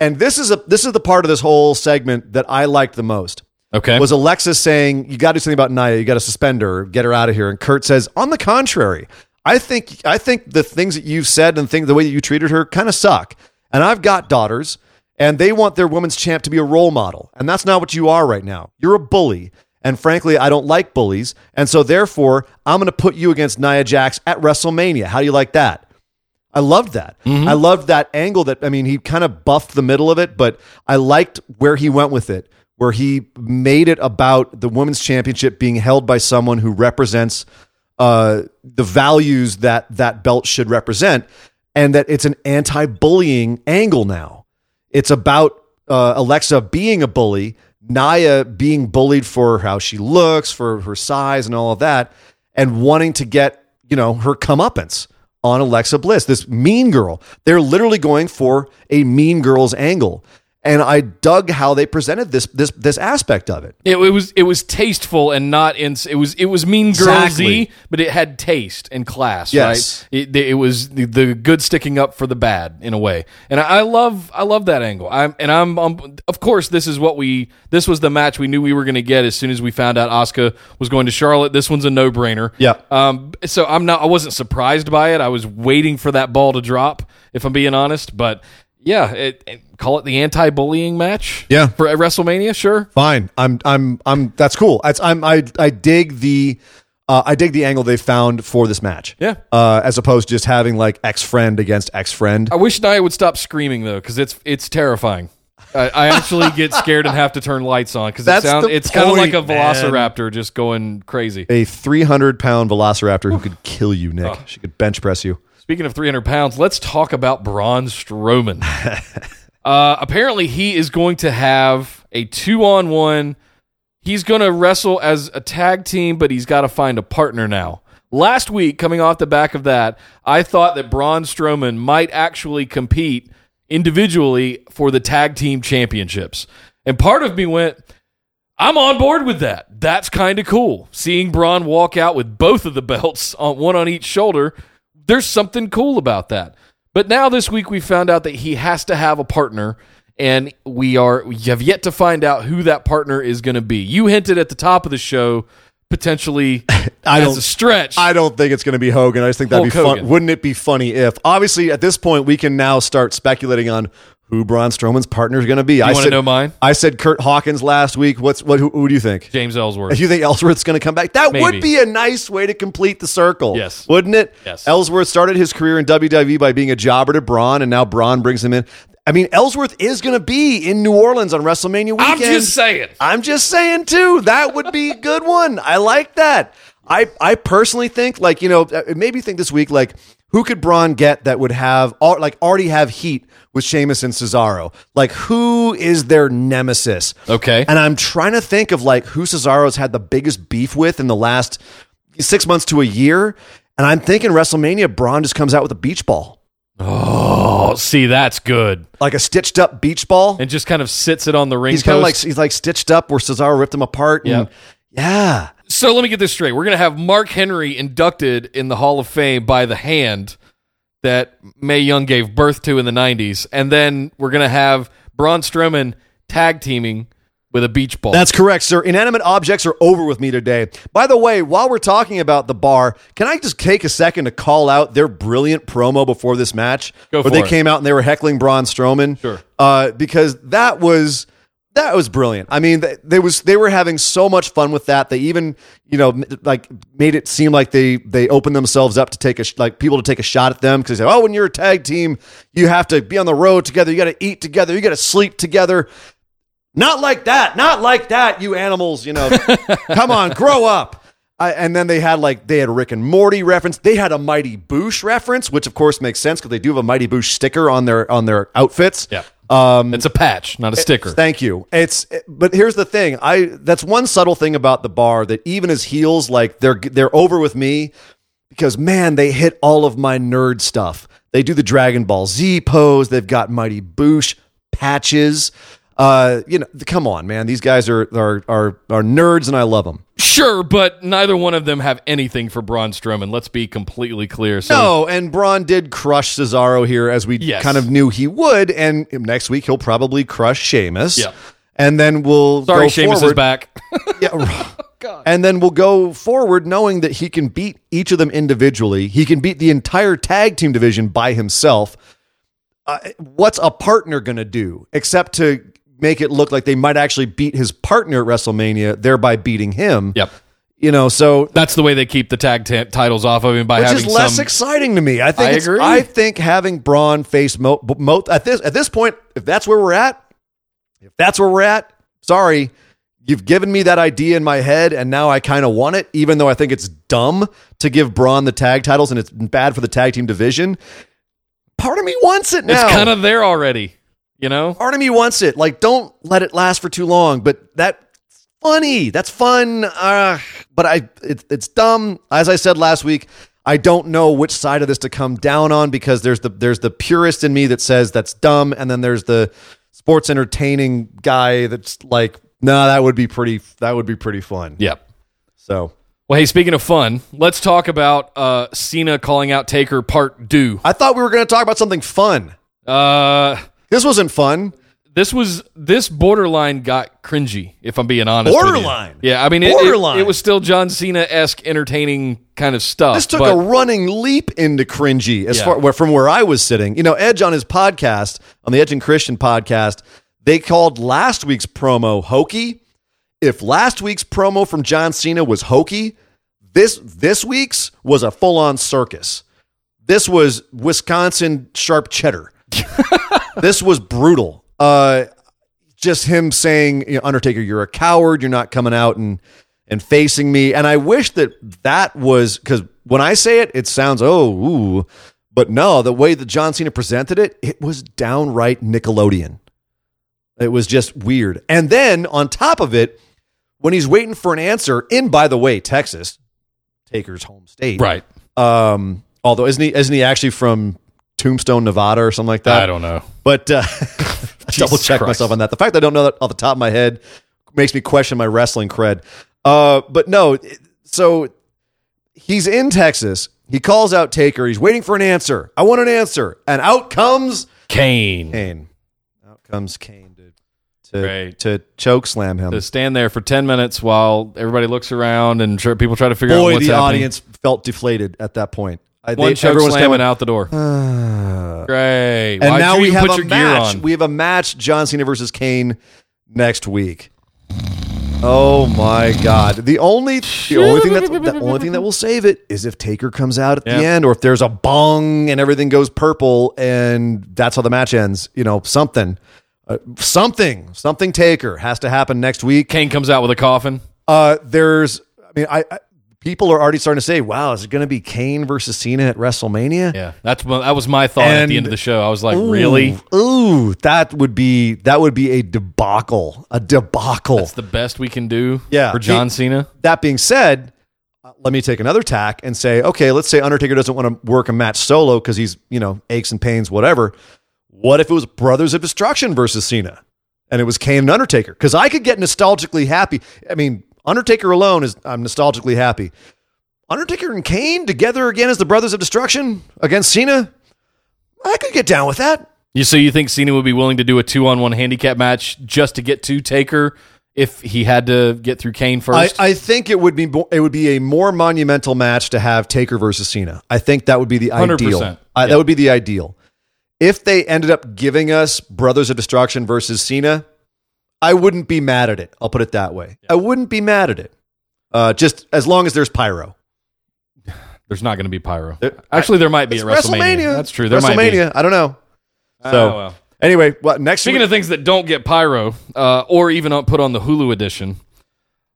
And this is a this is the part of this whole segment that I liked the most Okay. was Alexa saying, "You got to do something about Nia. You got to suspend her, get her out of here." And Kurt says, "On the contrary, I think I think the things that you've said and think the way that you treated her kind of suck. And I've got daughters, and they want their women's champ to be a role model, and that's not what you are right now. You're a bully." And frankly, I don't like bullies. And so, therefore, I'm going to put you against Nia Jax at WrestleMania. How do you like that? I loved that. I loved that angle that, I mean, he kind of buffed the middle of it, but I liked where he went with it, where he made it about the women's championship being held by someone who represents uh, the values that that belt should represent, and that it's an anti bullying angle now. It's about uh, Alexa being a bully, Nia being bullied for how she looks, for her size, and all of that, and wanting to get you know her comeuppance on Alexa Bliss, this mean girl. They're literally going for a mean girls angle, and I dug how they presented this this this aspect of it. It, it was it was tasteful and not in it was it was mean girlsy, Exactly. but it had taste and class. Yes. right. It, it was the, the good sticking up for the bad in a way, and I, I love I love that angle. I'm and I'm um, of course this is what we this was the match we knew we were going to get as soon as we found out Asuka was going to Charlotte. This one's a no brainer. Yeah. Um. So I'm not I wasn't surprised by it. I was waiting for that ball to drop. If I'm being honest, but. Yeah, it, it- call it the anti-bullying match. Yeah. for WrestleMania, sure. Fine. I'm I'm I'm that's cool. It's, I'm I I dig the uh, I dig the angle they found for this match. Yeah. Uh, as opposed to just having like ex friend against ex friend. I wish Nia would stop screaming though, because it's it's terrifying. I, I actually get scared and have to turn lights on because it sounds it's kind of like a point, man. velociraptor just going crazy. A 300 pound velociraptor who could kill you, Nick. She could bench press you. Speaking of 300 pounds, let's talk about Braun Strowman. uh, apparently, he is going to have a two on one. He's going to wrestle as a tag team, but he's got to find a partner now. Last week, coming off the back of that, I thought that Braun Strowman might actually compete individually for the tag team championships. And part of me went, I'm on board with that. That's kind of cool. Seeing Braun walk out with both of the belts on one on each shoulder, there's something cool about that. But now this week we found out that he has to have a partner and we are we have yet to find out who that partner is going to be. You hinted at the top of the show potentially I as don't- a stretch. I don't think it's going to be Hogan. I just think that'd Hulk be fun. Hogan. Wouldn't it be funny if? Obviously, at this point, we can now start speculating on who Braun Strowman's partner is going to be. I wanna said, know mine? I said Curt Hawkins last week. What's what? Who, who do you think? James Ellsworth. If you think Ellsworth's going to come back, that Maybe. would be a nice way to complete the circle. Yes. Wouldn't it? Yes. Ellsworth started his career in WWE by being a jobber to Braun, and now Braun brings him in. I mean, Ellsworth is going to be in New Orleans on WrestleMania weekend. I'm just saying. I'm just saying too. That would be a good one. I like that. I I personally think like you know uh, it made me think this week like who could Braun get that would have like already have heat with Sheamus and Cesaro? Like who is their nemesis? Okay. And I'm trying to think of like who Cesaro's had the biggest beef with in the last six months to a year. And I'm thinking WrestleMania, Braun just comes out with a beach ball, Oh, see, that's good. like a stitched up beach ball. And just kind of sits it on the ring he's kind of like he's like stitched up where Cesaro ripped him apart. And, yeah. So let me get this straight. We're going to have Mark Henry inducted in the Hall of Fame by the hand that Mae Young gave birth to in the 90s. And then we're going to have Braun Strowman tag teaming with a beach ball. That's correct, sir. Inanimate objects are over with me today. By the way, while we're talking about the bar, can I just take a second to call out their brilliant promo before this match? Go where they it. came out and they were heckling Braun Strowman. Sure. Uh, because that was that was brilliant. I mean, they was they were having so much fun with that. They even you know like made it seem like they they opened themselves up to take a like people to take a shot at them because they said, oh, when you're a tag team, you have to be on the road together. You got to eat together. You got to sleep together. Not like that. Not like that, you animals. You know, come on, grow up. I, and then they had like they had a Rick and Morty reference. They had a Mighty Boosh reference, which of course makes sense because they do have a Mighty Boosh sticker on their on their outfits. Yeah. Um, It's a patch, not a sticker. Thank you. It's but here's the thing. I that's one subtle thing about the bar that even as heels, like they're they're over with me because man, they hit all of my nerd stuff. They do the Dragon Ball Z pose. They've got Mighty Boosh patches. Uh, you know, come on, man. These guys are are are are nerds, and I love them. Sure, but neither one of them have anything for Braun Strowman. Let's be completely clear. So No, and Braun did crush Cesaro here as we Yes. kind of knew he would, and next week he'll probably crush Sheamus. Yeah. And then we'll sorry, go Sheamus forward. is back. Yeah. God. And then we'll go forward knowing that he can beat each of them individually. He can beat the entire tag team division by himself. Uh, what's a partner going to do except to make it look like they might actually beat his partner at WrestleMania, thereby beating him? yep. You know, so That's the way they keep the tag t- titles off of him by having which having is less some. exciting to me. I think I it's- agree. I think having Braun face Mo, Mo at this at this point, if that's where we're at, if that's where we're at, sorry, you've given me that idea in my head, and now I kind of want it, even though I think it's dumb to give Braun the tag titles and it's bad for the tag team division. Part of me wants it now. it's kind of there already. You know. part of me wants it. Like, don't let it last for too long. But that's funny. That's fun. Uh, but I, it, it's dumb. As I said last week, I don't know which side of this to come down on because there's the there's the purist in me that says that's dumb, and then there's the sports entertaining guy that's like, no, that would be pretty. That would be pretty fun. Yep. So Well, hey, speaking of fun, let's talk about uh, Cena calling out Taker Part Two. I thought we were going to talk about something fun. Uh, This wasn't fun. this was this borderline got cringy. If I'm being honest, with you. Borderline? Yeah, I mean, it- it, Borderline? It, was still John Cena esque, entertaining kind of stuff. This took but- a running leap into cringy as Yeah. far where, from where I was sitting. You know, Edge on his podcast, on the Edge and Christian podcast, they called last week's promo hokey. If last week's promo from John Cena was hokey, this this week's was a full on circus. This was Wisconsin sharp cheddar. this was brutal. Uh, just him saying, you know, Undertaker, you're a coward. You're not coming out and and facing me. And I wish that that was because when I say it, it sounds oh, ooh, but no, the way that John Cena presented it, it was downright Nickelodeon. It was just weird. And then on top of it, when he's waiting for an answer in, by the way, Texas, Taker's home state, right. Um, although isn't he isn't he actually from Tombstone, Nevada, or something like that? I don't know. But uh, double check Christ. myself on that. The fact that I don't know that off the top of my head makes me question my wrestling cred. Uh, but no, so he's in Texas. He calls out Taker. He's waiting for an answer. I want an answer. And out comes Kane Kane. Out comes Kane to to, Right. to choke slam him. to stand there for ten minutes while everybody looks around and tr- people try to figure out Boy, the happening. audience felt deflated at that point. I, One they- choke everyone's slam kinda and out the door. Great. And Why'd now we have put a your gear match. on? We have a match: John Cena versus Kane next week. Oh my God! The only the only thing that the only thing that will save it is if Taker comes out at the end, or if there's a bong and everything goes purple, and that's how the match ends. You know, something, uh, something, something. Taker has to happen next week. Kane comes out with a coffin. Uh, there's, I mean, I, I people are already starting to say, "Wow, is it going to be Kane versus Cena at WrestleMania?" Yeah, that's what- that was my thought at the end of the show. I was like, Ooh, really? Ooh, that would be that would be a debacle. A debacle. That's the best we can do Yeah. for John He- Cena. that being said, uh, let me take another tack and say, okay, let's say Undertaker doesn't want to work a match solo because he's, you know, aches and pains, whatever. What if it was Brothers of Destruction versus Cena? And it was Kane and Undertaker? Because I could get nostalgically happy. I mean, Undertaker alone is I'm nostalgically happy. Undertaker and Kane together again as the Brothers of Destruction against Cena? I could get down with that. You so you think Cena would be willing to do a two on one handicap match just to get to Taker if he had to get through Kane first? I think it would be it would be a more monumental match to have Taker versus Cena. I think that would be the 100%. ideal. That would be the ideal. If they ended up giving us Brothers of Destruction versus Cena, I wouldn't be mad at it. I'll put it that way. I wouldn't be mad at it. Uh, just as long as there's pyro. There's not going to be pyro. There- Actually, there might be at WrestleMania. That's true. There WrestleMania. might be. I don't know. Oh, So well. anyway, what next Speaking week? of things that don't get pyro, uh, or even put on the Hulu edition,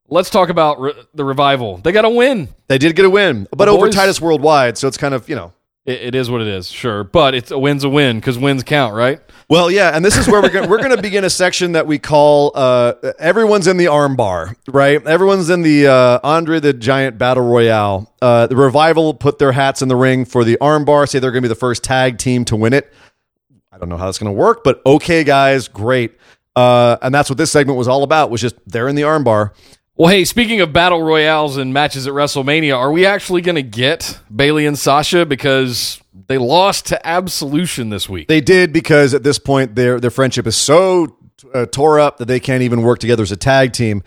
let's talk about re- the revival. They got a win. they did get a win, but over Titus Worldwide, so it's kind of you know it, it is what it is. Sure, but it's a win's a win because wins count, right? Well, yeah, and this is where we're gonna, we're going to begin a section that we call uh, "Everyone's in the Armbar." Right? Everyone's in the uh, Andre the Giant Battle Royale. Uh, the Revival put their hats in the ring for the Armbar. Say they're going to be the first tag team to win it. I don't know how that's going to work, but okay, guys, great. Uh, and that's what this segment was all about. Was just they're in the Armbar. Well, hey, speaking of battle royales and matches at WrestleMania, are we actually going to get Bayley and Sasha because they lost to Absolution this week? They did because at this point their their friendship is so uh, tore up that they can't even work together as a tag team.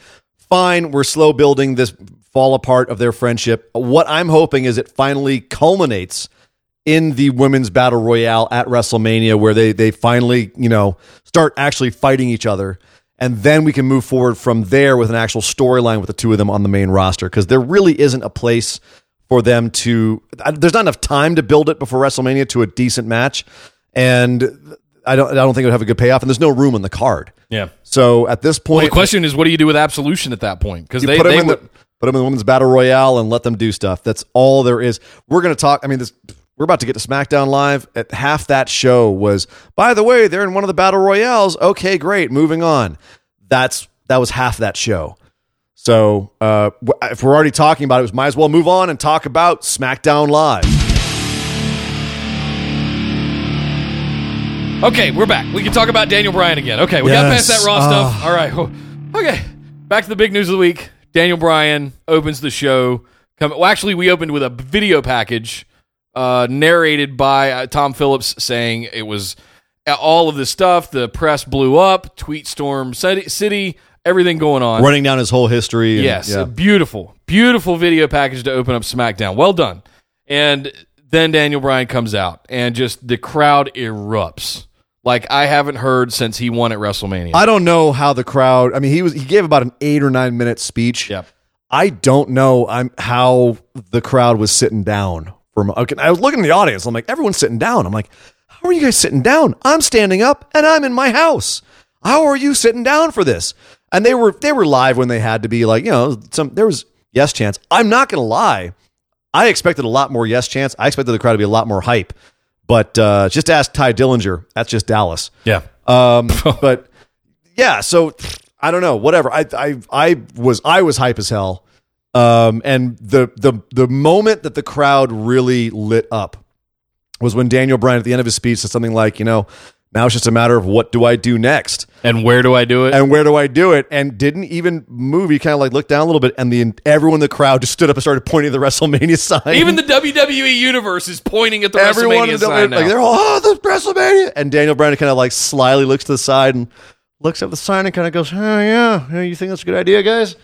Fine, we're slow building this fall apart of their friendship. What I'm hoping is it finally culminates in the women's battle royale at WrestleMania where they they finally, you know, start actually fighting each other and then we can move forward from there with an actual storyline with the two of them on the main roster because there really isn't a place for them to there's not enough time to build it before WrestleMania to a decent match and I don't I don't think it would have a good payoff and there's no room on the card. Yeah. So at this point Well, the question is, what do you do with Absolution at that point? Because they, put them they in the put them in the women's battle royale and let them do stuff. That's all there is. We're going to talk. I mean, this we're about to get to SmackDown Live. At half that show was, by the way, they're in one of the battle royales. Okay, great. Moving on. That's that was half that show. So uh, if we're already talking about it, we might as well move on and talk about SmackDown Live. Okay, we're back. We can talk about Daniel Bryan again. Okay, we got past that Raw stuff. All right. Okay, back to the big news of the week. Daniel Bryan opens the show. Come, well, actually, we opened with a video package uh, narrated by uh, Tom Phillips saying it was uh, all of this stuff. The press blew up, tweet storm city, city everything going on. Running down his whole history. and- Yes, yeah. beautiful, beautiful video package to open up SmackDown. Well done. And then Daniel Bryan comes out, and just the crowd erupts like I haven't heard since he won at WrestleMania. I don't know how the crowd. I mean, he was he gave about an eight or nine minute speech. Yep. I don't know. I'm how the crowd was sitting down for. Okay, I was looking at the audience. I'm like, everyone's sitting down. I'm like, how are you guys sitting down? I'm standing up, and I'm in my house. How are you sitting down for this? And they were they were live when they had to be. Like you know, some there was yes chance. I'm not gonna lie. I expected a lot more yes chance. I expected the crowd to be a lot more hype. But uh, just ask Tye Dillinger. That's just Dallas. yeah. Um, but yeah, so I don't know. Whatever. I I I was I was hype as hell. Um, and the the the moment that the crowd really lit up was when Daniel Bryan at the end of his speech said something like, you know, now it's just a matter of what do I do next And where do I do it? and where do I do it, and didn't even move. He kind of like looked down a little bit, and the everyone in the crowd just stood up and started pointing to the WrestleMania sign. Even the WWE universe is pointing at the everyone WrestleMania the- sign now. like they're all oh the WrestleMania, and Daniel Bryan kind of like slyly looks to the side and looks at the sign and kind of goes, oh yeah, you think that's a good idea, guys?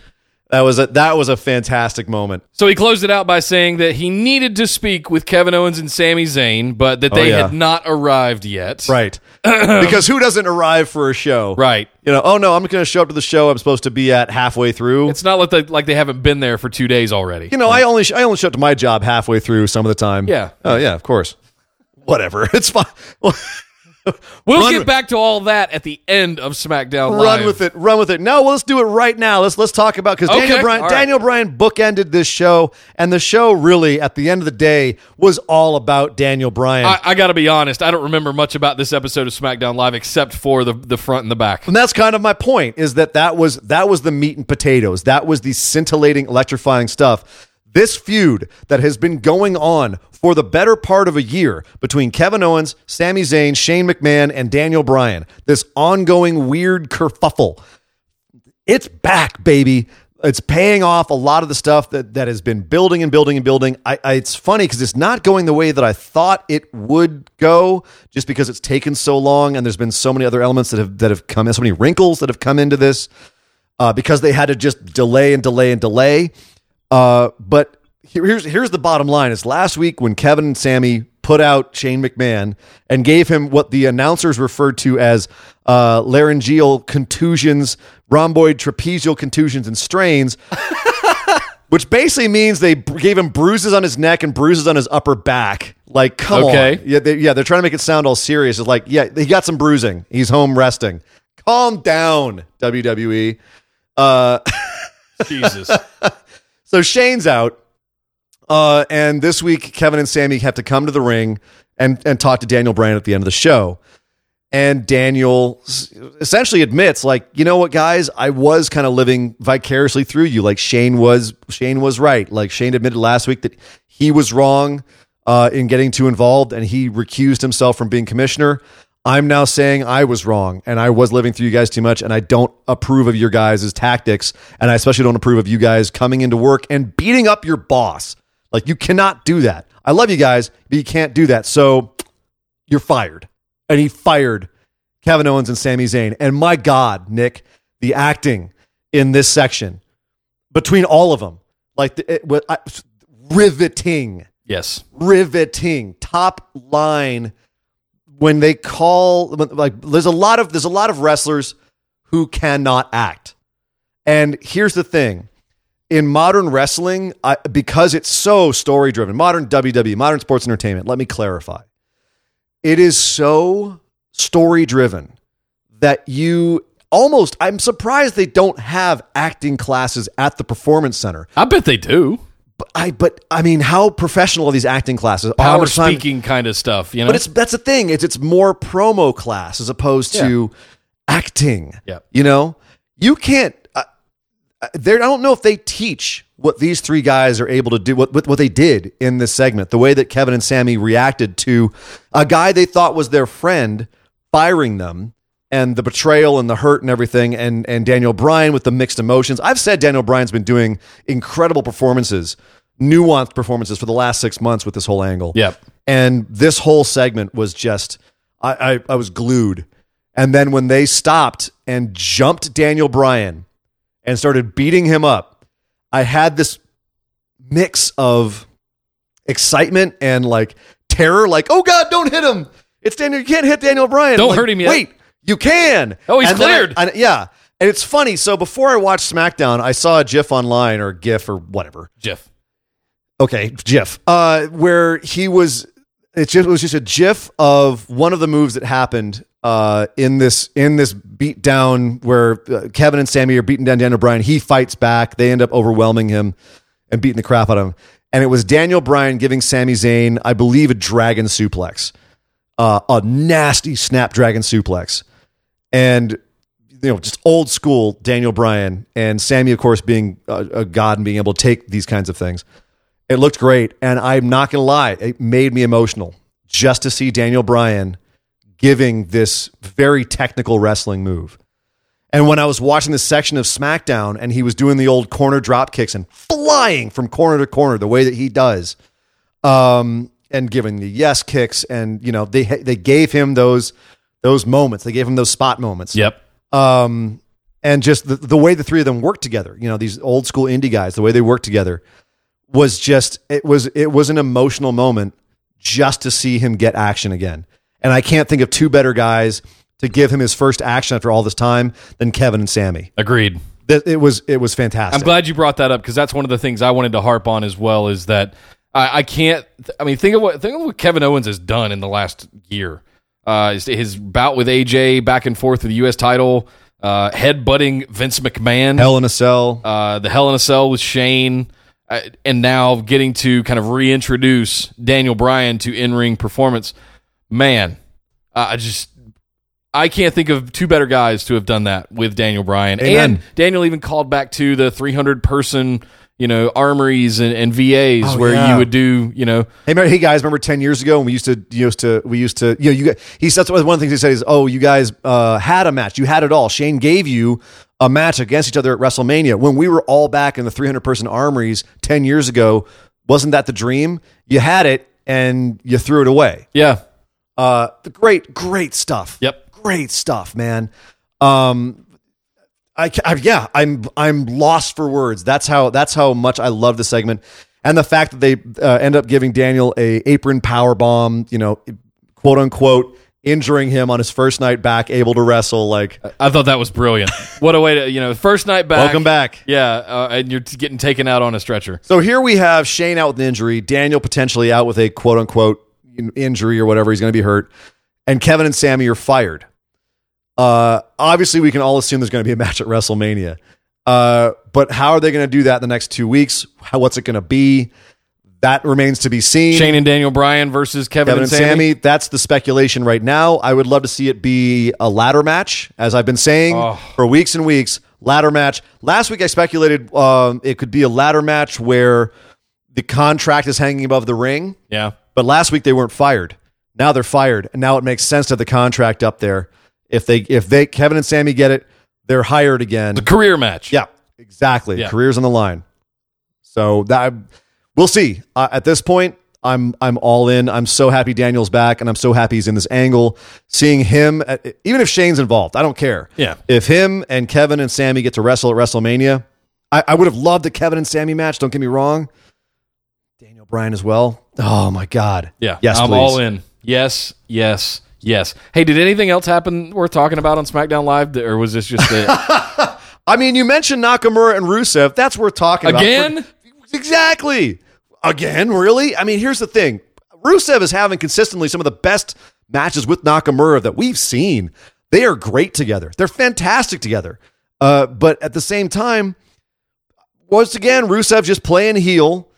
That was a that was a fantastic moment. So he closed it out by saying that he needed to speak with Kevin Owens and Sami Zayn, but that oh, they Oh, yeah. had not arrived yet. Right, because who doesn't arrive for a show? Right. You know, oh no, I'm going to show up to the show I'm supposed to be at halfway through. It's not like they, like they haven't been there for two days already. you know, I only I only show up to my job halfway through some of the time. Yeah. Oh yeah, of course. Whatever. It's fine. Well, Run get with- back to all that at the end of SmackDown run Live. with it. Run with it. No, well, let's do it right now. Let's let's talk about because Daniel Bryan right. Daniel Bryan bookended this show, and the show really at the end of the day was all about Daniel Bryan. I, I got to be honest. I don't remember much about this episode of SmackDown Live except for the the front and the back. and that's kind of my point is that that was that was the meat and potatoes. That was the scintillating, electrifying stuff. This feud that has been going on for the better part of a year between Kevin Owens, Sami Zayn, Shane McMahon, and Daniel Bryan. This ongoing weird kerfuffle. It's back, baby. It's paying off a lot of the stuff that, that has been building and building and building. I, I it's funny because it's not going the way that I thought it would go, just because it's taken so long and there's been so many other elements that have that have come in, so many wrinkles that have come into this uh, because they had to just delay and delay and delay. Uh, but here- here's here's the bottom line: is last week when Kevin and Sami put out Shane McMahon and gave him what the announcers referred to as uh, laryngeal contusions, rhomboid trapezial contusions, and strains. Which basically means they gave him bruises on his neck and bruises on his upper back. Like, come Okay. on. Yeah, they, yeah, they're trying to make it sound all serious. It's like, yeah, he got some bruising. He's home resting. Calm down, WWE. Uh, Jesus. So Shane's out. Uh, and this week, Kevin and Sami have to come to the ring and and talk to Daniel Bryan at the end of the show. And Daniel essentially admits, like, you know what, guys, I was kind of living vicariously through you. Like Shane was Shane was right. Like Shane admitted last week that he was wrong uh, in getting too involved, and he recused himself from being commissioner. I'm now saying I was wrong and I was living through you guys too much, and I don't approve of your guys' tactics, and I especially don't approve of you guys coming into work and beating up your boss. Like you cannot do that. I love you guys, but you can't do that. So you're fired. And he fired Kevin Owens and Sami Zayn. And my God, Nick, the acting in this section between all of them, like the, it, I- riveting, Yes. riveting. Top line when they call like there's a lot of there's a lot of wrestlers who cannot act. And here's the thing in modern wrestling, I, because it's so story driven, modern WWE, modern sports entertainment, let me clarify. It is so story driven that you almost, I'm surprised they don't have acting classes at the performance center. I bet they do. But I, but I mean, how professional are these acting classes? How Power much time- speaking kind of stuff, you know? But it's that's the thing. It's it's more promo class as opposed to acting. Yeah. You know, you can't. Uh, uh, there, I don't know if they teach what these three guys are able to do. What, what what they did in this segment, the way that Kevin and Sami reacted to a guy they thought was their friend firing them. And the betrayal and the hurt and everything, and and Daniel Bryan with the mixed emotions. I've said Daniel Bryan's been doing incredible performances, nuanced performances for the last six months with this whole angle. Yep. And this whole segment was just, I, I, I was glued. And then when they stopped and jumped Daniel Bryan and started beating him up, I had this mix of excitement and like terror, like, oh God, don't hit him. It's Daniel. You can't hit Daniel Bryan. Don't Like, hurt him yet. Wait, you can. Oh, he's And then I- cleared. I- yeah. And it's funny. So before I watched SmackDown, I saw a GIF online or GIF or whatever Jeff. okay, GIF, uh, where he was. It just it was just a GIF of one of the moves that happened uh, in this in this beat down where uh, Kevin and Sami are beating down Daniel Bryan. He fights back. They end up overwhelming him and beating the crap out of him. And it was Daniel Bryan giving Sami Zayn, I believe, a dragon suplex, uh, a nasty snapdragon suplex, and you know, just old school Daniel Bryan and Sami, of course, being a, a god and being able to take these kinds of things. It looked great, and I'm not gonna lie, it made me emotional just to see Daniel Bryan giving this very technical wrestling move. And when I was watching this section of SmackDown, and he was doing the old corner drop kicks and flying from corner to corner the way that he does, um, and giving the yes kicks, and you know they they gave him those those moments, they gave him those spot moments Yep. um, and just the, the way the three of them worked together, you know, these old school indie guys, the way they worked together was just it was it was an emotional moment just to see him get action again. And I can't think of two better guys to give him his first action after all this time than Kevin and Sami. Agreed. That it was it was fantastic. I'm glad you brought that up because that's one of the things I wanted to harp on as well. Is that I, I can't. I mean, think of what think of what Kevin Owens has done in the last year. Uh, his, his bout with AJ back and forth with the U.S. title, uh, headbutting Vince McMahon, Hell in a Cell. uh, the Hell in a Cell with Shane, uh, and now getting to kind of reintroduce Daniel Bryan to in ring performance. Man, I just I can't think of two better guys to have done that with Daniel Bryan. Amen. And Daniel even called back to the 300 person, you know, armories and, and VAs Oh, where yeah. you would do, you know, Hey, remember, hey guys, remember ten years ago when we used to used to we used to you know you got he said one of the things he said is oh you guys uh, had a match. You had it all. Shane gave you a match against each other at WrestleMania. When we were all back in the 300 person armories ten years ago wasn't that the dream? You had it and you threw it away. Yeah, uh, the great great stuff. Yep, great stuff man. Um I, I yeah i'm i'm lost for words that's how that's how much i love the segment and the fact that they uh, end up giving daniel a apron power bomb you know quote unquote injuring him on his first night back able to wrestle like I thought that was brilliant. what a way to, you know, first night back. welcome back Yeah, uh, and you're getting taken out on a stretcher. so here we have shane out with an injury daniel potentially out with a quote unquote injury or whatever he's going to be hurt and kevin and sami are fired Uh, obviously, we can all assume there's going to be a match at WrestleMania. Uh, but how are they going to do that in the next two weeks? How, what's it going to be? That remains to be seen. Shane and Daniel Bryan versus Kevin, Kevin and Sami. That's the speculation right now. I would love to see it be a ladder match, as I've been saying Oh. for weeks and weeks. Ladder match. Last week I speculated um, it could be a ladder match where the contract is hanging above the ring, Yeah. but last week they weren't fired. Now they're fired, and now it makes sense to have the contract up there. If they, if they, Kevin and Sami get it, they're hired again. The career match. Yeah, exactly. Yeah. Careers on the line. So that we'll see. Uh, at this point, I'm I'm all in. I'm so happy Daniel's back, and I'm so happy he's in this angle. Seeing him, at, even if Shane's involved, I don't care. Yeah. If him and Kevin and Sami get to wrestle at WrestleMania, I, I would have loved the Kevin and Sami match. Don't get me wrong. Daniel Bryan as well. Oh my God. Yeah. Yes, I'm please. all in. Yes, yes, yes. Hey, did anything else happen worth talking about on SmackDown Live, or was this just it? I mean, you mentioned Nakamura and Rusev. That's worth talking about. Again? Exactly. Again, really? I mean, here's the thing. Rusev is having consistently some of the best matches with Nakamura that we've seen. They are great together. They're fantastic together. Uh, but at the same time, once again, Rusev just playing heel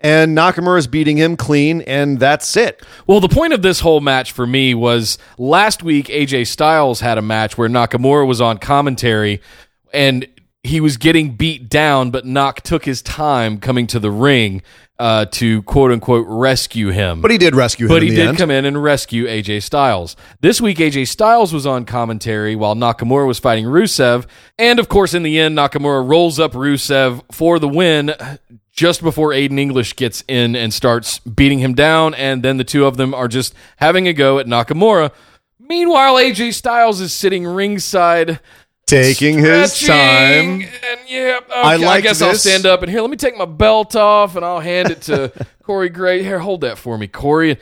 and Nakamura is beating him clean, and that's it. Well, the point of this whole match for me was last week AJ Styles had a match where Nakamura was on commentary and he was getting beat down, but Nak took his time coming to the ring uh, to quote unquote rescue him. But he did rescue him. But he did end. come in and rescue AJ Styles. This week, AJ Styles was on commentary while Nakamura was fighting Rusev. And of course, in the end, Nakamura rolls up Rusev for the win just before Aiden English gets in and starts beating him down. And then the two of them are just having a go at Nakamura. Meanwhile, AJ Styles is sitting ringside. taking his time. And yeah, okay, I I, guess I'll stand up and here. Let me take my belt off and I'll hand it to Corey Graves. Here, hold that for me, Corey.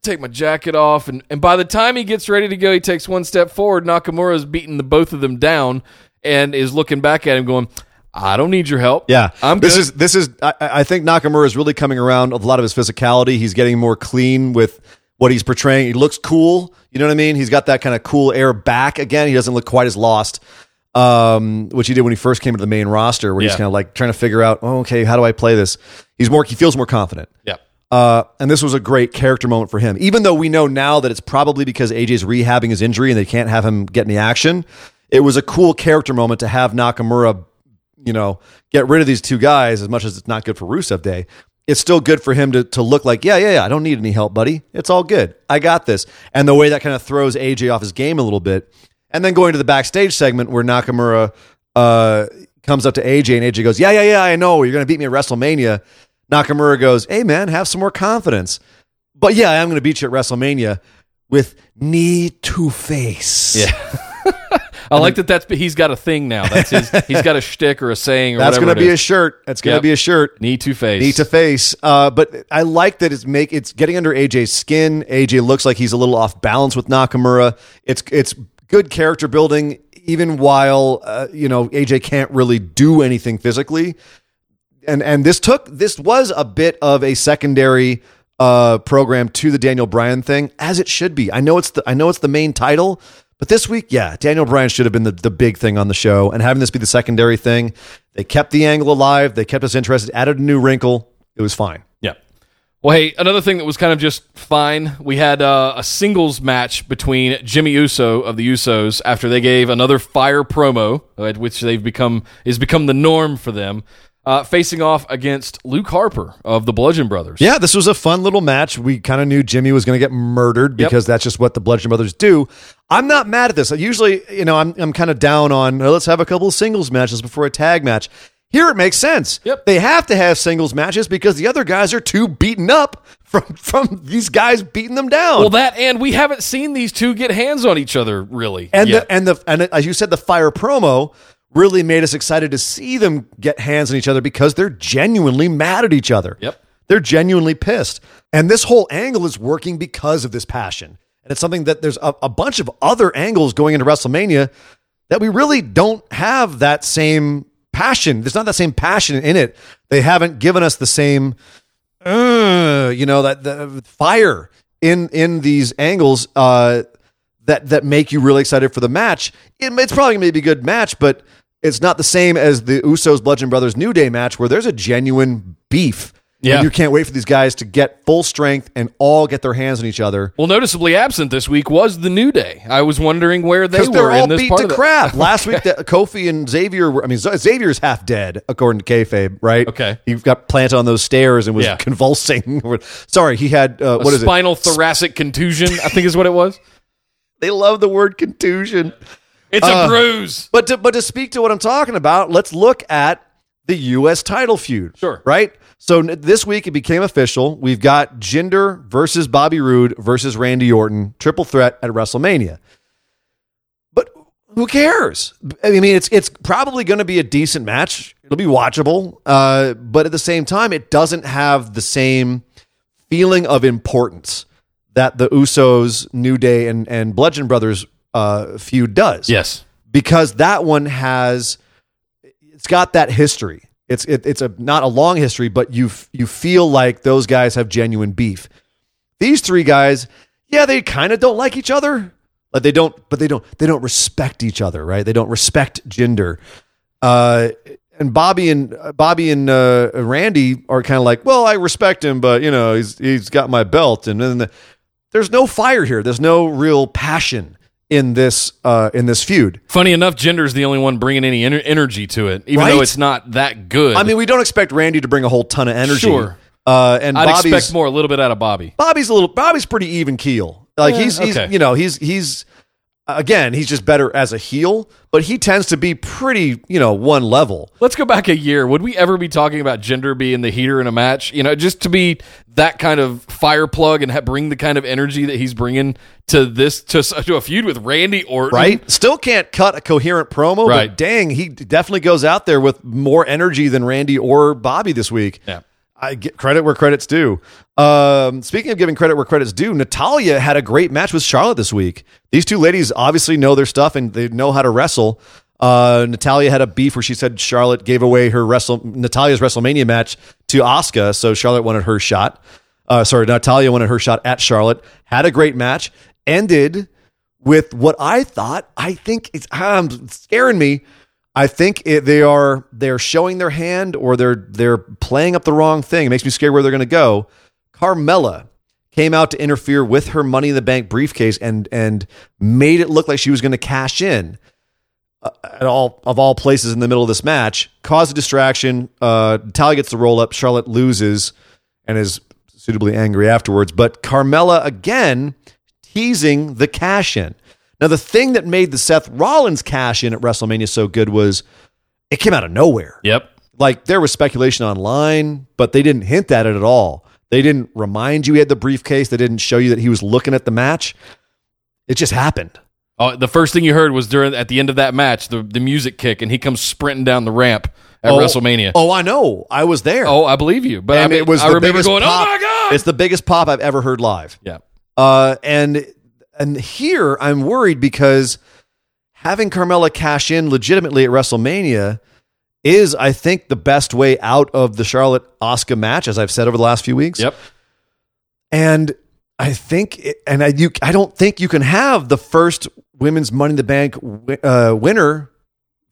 Take my jacket off, and, and by the time he gets ready to go, he takes one step forward. Nakamura's beating the both of them down and is looking back at him, going, "I don't need your help. Yeah, I'm This good." is this is. I, I think Nakamura is really coming around a lot of his physicality. He's getting more clean with what he's portraying. He looks cool. You know what I mean? He's got that kind of cool air back again. He doesn't look quite as lost, um, which he did when he first came to the main roster, where he's kind of like trying to figure out, oh, okay, how do I play this? He's more. He feels more confident. yeah, Uh, and this was a great character moment for him. Even though we know now that it's probably because AJ's rehabbing his injury and they can't have him get any action, it was a cool character moment to have Nakamura, you know, get rid of these two guys as much as it's not good for Rusev Day. It's still good for him to, to look like, yeah, yeah, yeah, I don't need any help, buddy. It's all good. I got this. And the way that kind of throws AJ off his game a little bit. And then going to the backstage segment where Nakamura uh, comes up to AJ and AJ goes, Yeah, yeah, yeah, I know. You're going to beat me at WrestleMania. Nakamura goes, Hey, man, have some more confidence. But yeah, I am going to beat you at WrestleMania with knee to face. yeah. I like that. That's he's got a thing now. That's his. He's got a shtick or a saying or whatever. That's going to be a shirt. That's going to Yep. be a shirt. knee to face. Knee to face. Uh, but I like that it's make it's getting under AJ's skin. AJ looks like he's a little off balance with Nakamura. It's it's good character building, even while uh, you know AJ can't really do anything physically. And and this took this was a bit of a secondary uh, program to the Daniel Bryan thing, as it should be. I know it's the I know it's the main title. But this week, yeah, Daniel Bryan should have been the, the big thing on the show, and having this be the secondary thing, they kept the angle alive. They kept us interested, added a new wrinkle. It was fine. Yeah. Well, hey, another thing that was kind of just fine. We had uh, a singles match between Jimmy Uso of the Usos after they gave another fire promo, uh, which they've become is become the norm for them, uh, facing off against Luke Harper of the Bludgeon Brothers. Yeah, this was a fun little match. We kind of knew Jimmy was going to get murdered Yep. because that's just what the Bludgeon Brothers do. I'm not mad at this. I usually, you know, I'm I'm kind of down on "Oh, let's have a couple of singles matches before a tag match. Here it makes sense. Yep. They have to have singles matches because the other guys are too beaten up from from these guys beating them down. Well, that and we haven't seen these two get hands on each other really. and yet. the and the and as you said, the fire promo really made us excited to see them get hands on each other because they're genuinely mad at each other. Yep. They're genuinely pissed. And this whole angle is working because of this passion. And it's something that there's a, a bunch of other angles going into WrestleMania that we really don't have that same passion. There's not that same passion in it. They haven't given us the same uh, you know, that the fire in in these angles uh that that make you really excited for the match. It, it's probably going to be a good match, but it's not the same as the Usos Bludgeon Brothers New Day match where there's a genuine beef Yeah. And you can't wait for these guys to get full strength and all get their hands on each other. Well, noticeably absent this week was the New Day. I was wondering where they were they're all in this beat part to of the- crap. Last week, that Kofi and Xavier were, I mean, Xavier's half dead, according to kayfabe, right? Okay. He got planted on those stairs and was Yeah. convulsing. Sorry, he had, uh, what is it? spinal thoracic contusion, I think is what it was. They love the word contusion. It's Uh, a bruise. But to, but to speak to what I'm talking about, let's look at the U.S. title feud. Sure. Right? So this week it became official. We've got Jinder versus Bobby Roode versus Randy Orton, triple threat at WrestleMania. But who cares? I mean, it's it's probably going to be a decent match. It'll be watchable. Uh, but at the same time, it doesn't have the same feeling of importance that the Usos, New Day, and and Bludgeon Brothers uh, feud does Yes. because that one has it's got that history. It's it, it's a not a long history, but you you feel like those guys have genuine beef. These three guys, yeah, they kind of don't like each other. Like they don't, but they don't they don't respect each other, right? They don't respect Jinder. Uh, and Bobby and Bobby and uh, Randy are kind of like, well, I respect him, but you know, he's he's got my belt, and then the, there's no fire here. There's no real passion in this uh, in this feud. Funny enough, Jinder's the only one bringing any ener- energy to it, even Right? though it's not that good. I mean, we don't expect Randy to bring a whole ton of energy. Sure. Uh, and I'd Bobby's expect more, a little bit out of Bobby. Bobby's a little. Bobby's pretty even keel. Like Yeah, he's, he's okay. you know he's he's again he's just better as a heel, but he tends to be pretty you know one level. Let's go back a year. Would we ever be talking about Jinder being the heater in a match? You know, just to be that kind of fire plug and ha- bring the kind of energy that he's bringing to this to, to a feud with Randy Orton, Right, still can't cut a coherent promo, Right. but dang, he definitely goes out there with more energy than Randy or Bobby this week. Yeah. I get credit where credit's due. Um, speaking of giving credit where credit's due, Natalya had a great match with Charlotte this week. These two ladies obviously know their stuff and they know how to wrestle. Uh, Natalya had a beef where she said Charlotte gave away her wrestle Natalya's WrestleMania match to Asuka, so Charlotte wanted her shot. Uh, sorry, Natalya wanted her shot at Charlotte. Had a great match. Ended with what I thought. I think it's um, scaring me. I think it, they are they're showing their hand or they're they're playing up the wrong thing. It makes me scared where they're going to go. Carmella came out to interfere with her Money in the Bank briefcase and and made it look like she was going to cash in. Uh, at all of all places in the middle of this match, caused a distraction. Uh, Natalya gets the roll up. Charlotte loses and is suitably angry afterwards. But Carmella again teasing the cash in. Now, the thing that made the Seth Rollins cash in at WrestleMania so good was it came out of nowhere. Yep. Like there was speculation online, but they didn't hint at it at all. They didn't remind you he had the briefcase. They didn't show you that he was looking at the match. It just happened. Oh, the first thing you heard was during at the end of that match, the, the music kick, and he comes sprinting down the ramp at WrestleMania. Oh, I know. I was there. Oh, I believe you, but I mean, it was I remember going, pop. "Oh my god!" It's the biggest pop I've ever heard live. yeah, Uh, and and here I'm worried because having Carmella cash in legitimately at WrestleMania is, I think, the best way out of the Charlotte Asuka match, as I've said over the last few weeks. yep. And I think, it, and I you, I don't think you can have the first women's Money in the Bank uh, winner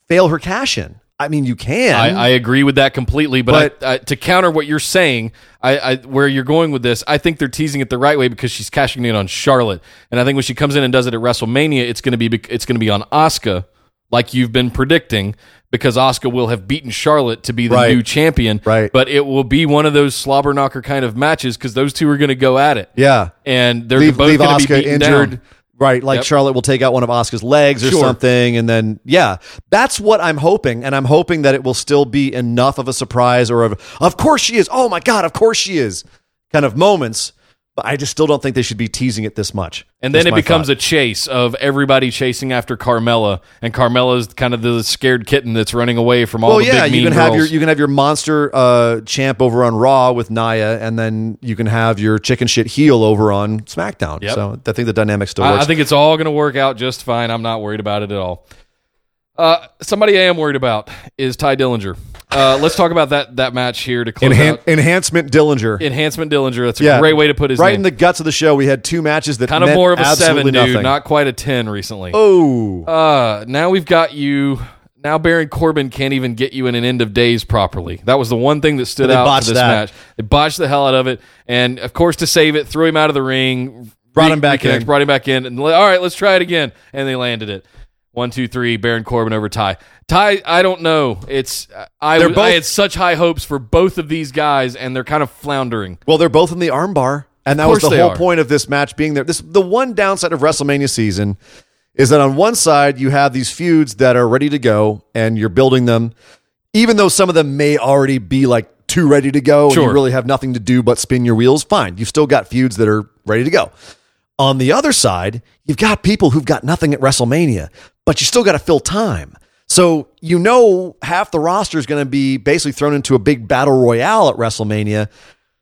fail her cash in. I mean, you can. I, I agree with that completely, but, But- I, I, to counter what you're saying, I, I where you're going with this, I think they're teasing it the right way because she's cashing in on Charlotte, and I think when she comes in and does it at WrestleMania, it's going to be it's going to be on Asuka, like you've been predicting, because Asuka will have beaten Charlotte to be the Right. new champion, Right. But it will be one of those slobber knocker kind of matches because those two are going to go at it, yeah. and they're leave, both going to be beaten injured. down. Right, like Yep. Charlotte will take out one of Asuka's legs or Sure. something, and then yeah, that's what I'm hoping, and I'm hoping that it will still be enough of a surprise or of of course she is, oh my god, of course she is, kind of moments. But I just still don't think they should be teasing it this much. And then That's it becomes thought. a chase of everybody chasing after Carmella, and Carmella's kind of the scared kitten that's running away from all well, the yeah, big you can have your you can have your monster uh, champ over on Raw with Nia, and then you can have your chicken shit heel over on SmackDown. Yep. So I think the dynamic still I. I think it's all going to work out just fine. I'm not worried about it at all. Uh, somebody I am worried about is Tye Dillinger. Uh, let's talk about that that match here to close Enhan- out. enhancement Dillinger. Enhancement Dillinger. That's a Yeah. great way to put his right in the guts of the show. We had two matches that kind of meant more of a seven, absolutely dude, nothing. not quite a ten recently. oh, Uh, now we've got you. now Baron Corbin can't even get you in an end of days properly. That was the one thing that stood They out botched for this that. match. They botched the hell out of it, and of course to save it, threw him out of the ring, Brought him back in. brought him back in, and all right, let's try it again, and they landed it. One, two, three. Baron Corbin over Tye. Tye, I don't know. It's I, They're I had such high hopes for both of these guys, and they're kind of floundering. Well, they're both in the armbar, and that was the whole are. point of this match being there. This the one downside of WrestleMania season is that on one side you have these feuds that are ready to go, and you're building them, even though some of them may already be like too ready to go, and you really have nothing to do but spin your wheels. Fine, you've still got feuds that are ready to go. On the other side, you've got people who've got nothing at WrestleMania, but you still got to fill time. So you know half the roster is going to be basically thrown into a big battle royale at WrestleMania.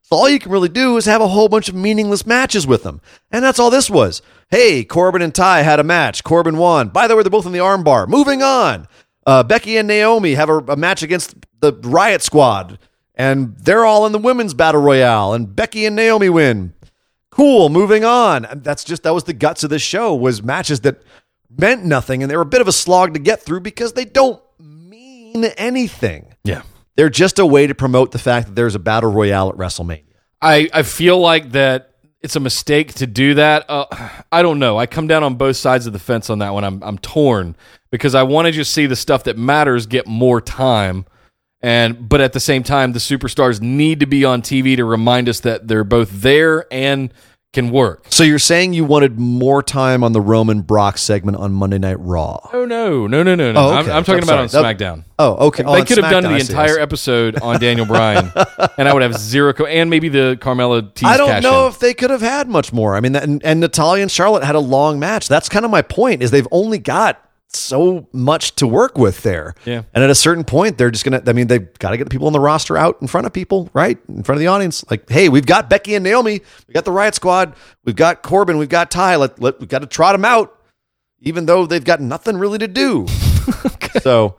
So all you can really do is have a whole bunch of meaningless matches with them. And that's all this was. Hey, Corbin and Tye had a match. Corbin won. By the way, they're both in the armbar. Moving on. Uh, Becky and Naomi have a, a match against the Riot Squad. And they're all in the women's battle royale. And Becky and Naomi win. Cool. Moving on. That's just, that was the guts of this show was matches that meant nothing. And they were a bit of a slog to get through because they don't mean anything. Yeah. They're just a way to promote the fact that there's a battle royale at WrestleMania. I, I feel like that it's a mistake to do that. Uh, I don't know. I come down on both sides of the fence on that one. I'm I'm torn because I want to just see the stuff that matters get more time, and but at the same time, the superstars need to be on TV to remind us that they're both there and can work. So you're saying you wanted more time on the Roman Brock segment on Monday Night Raw? Oh no, no, no, no, no! Oh, I'm. I'm talking I'm about on. SmackDown. Oh, okay. Oh, they could have done the I see, I entire episode on Daniel Bryan, and I would have zero, co- and maybe the Carmella tease I don't know in. if they could have had much more. I mean, that, and, and Natalya and Charlotte had a long match. That's kind of my point. Is they've only got so much to work with there. Yeah. And at a certain point, they're just gonna. I mean, they've got to get the people on the roster out in front of people, right, in front of the audience. Like, hey, we've got Becky and Naomi. We got the Riot Squad. We've got Corbin. We've got Tye. Let, let we've got to trot them out, even though they've got nothing really to do. So.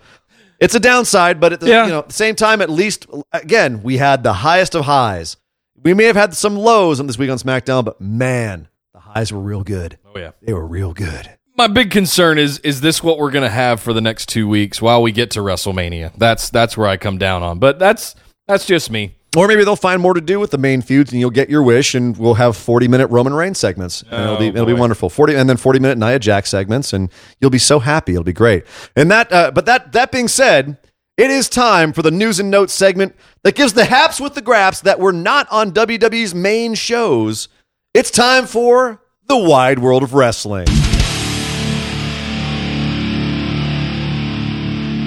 It's a downside, but at the, Yeah. you know, at the same time, at least again, we had the highest of highs. We may have had some lows on this week on SmackDown, but man, the highs were real good. Oh yeah. They were real good. My big concern is is this what we're going to have for the next 2 weeks while we get to WrestleMania. That's that's where I come down on. But that's that's just me. Or maybe they'll find more to do with the main feuds, and you'll get your wish, and we'll have forty minute Roman Reigns segments, and it'll be Oh, it'll be wonderful. Forty and then forty minute Nia Jax segments, and you'll be so happy. It'll be great. And that, uh, but that that being said, it is time for the news and notes segment that gives the haps with the graps that were not on WWE's main shows. It's time for the wide world of wrestling.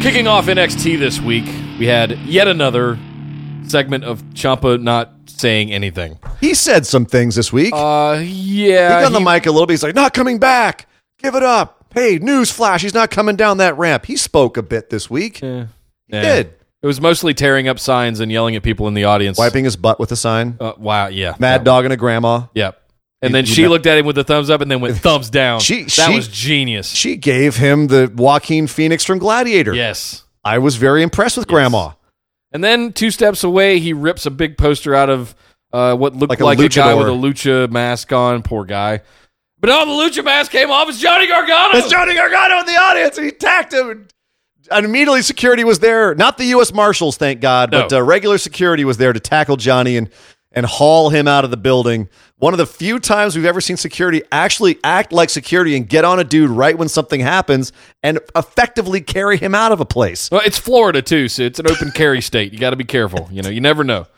Kicking off NXT this week, we had yet another segment of Ciampa not saying anything. He said some things this week. Uh yeah. he got on the he- mic a little bit. He's like, not coming back. Give it up. Hey, news flash. He's not coming down that ramp. He spoke a bit this week. Yeah. He Yeah. did. It was mostly tearing up signs and yelling at people in the audience. Wiping his butt with a sign. Uh, wow, yeah. Mad dog and a grandma. Yep. And then you she know- looked at him with a thumbs up and then went thumbs down. She- that she- was genius. She gave him the Joaquin Phoenix from Gladiator. yes. I was very impressed with grandma. And then two steps away, he rips a big poster out of uh, what looked Like like, a a, guy with a lucha mask on. Poor guy. But oh, the lucha mask came off. It's Johnny Gargano. It's Johnny Gargano in the audience, and he attacked him. And, and immediately, security was there. Not the U.S. Marshals, thank God, but uh, regular security was there to tackle Johnny and and haul him out of the building. One of the few times we've ever seen security actually act like security and get on a dude right when something happens and effectively carry him out of a place. Well, it's Florida too, so it's an open carry state. You got to be careful. You know, you never know.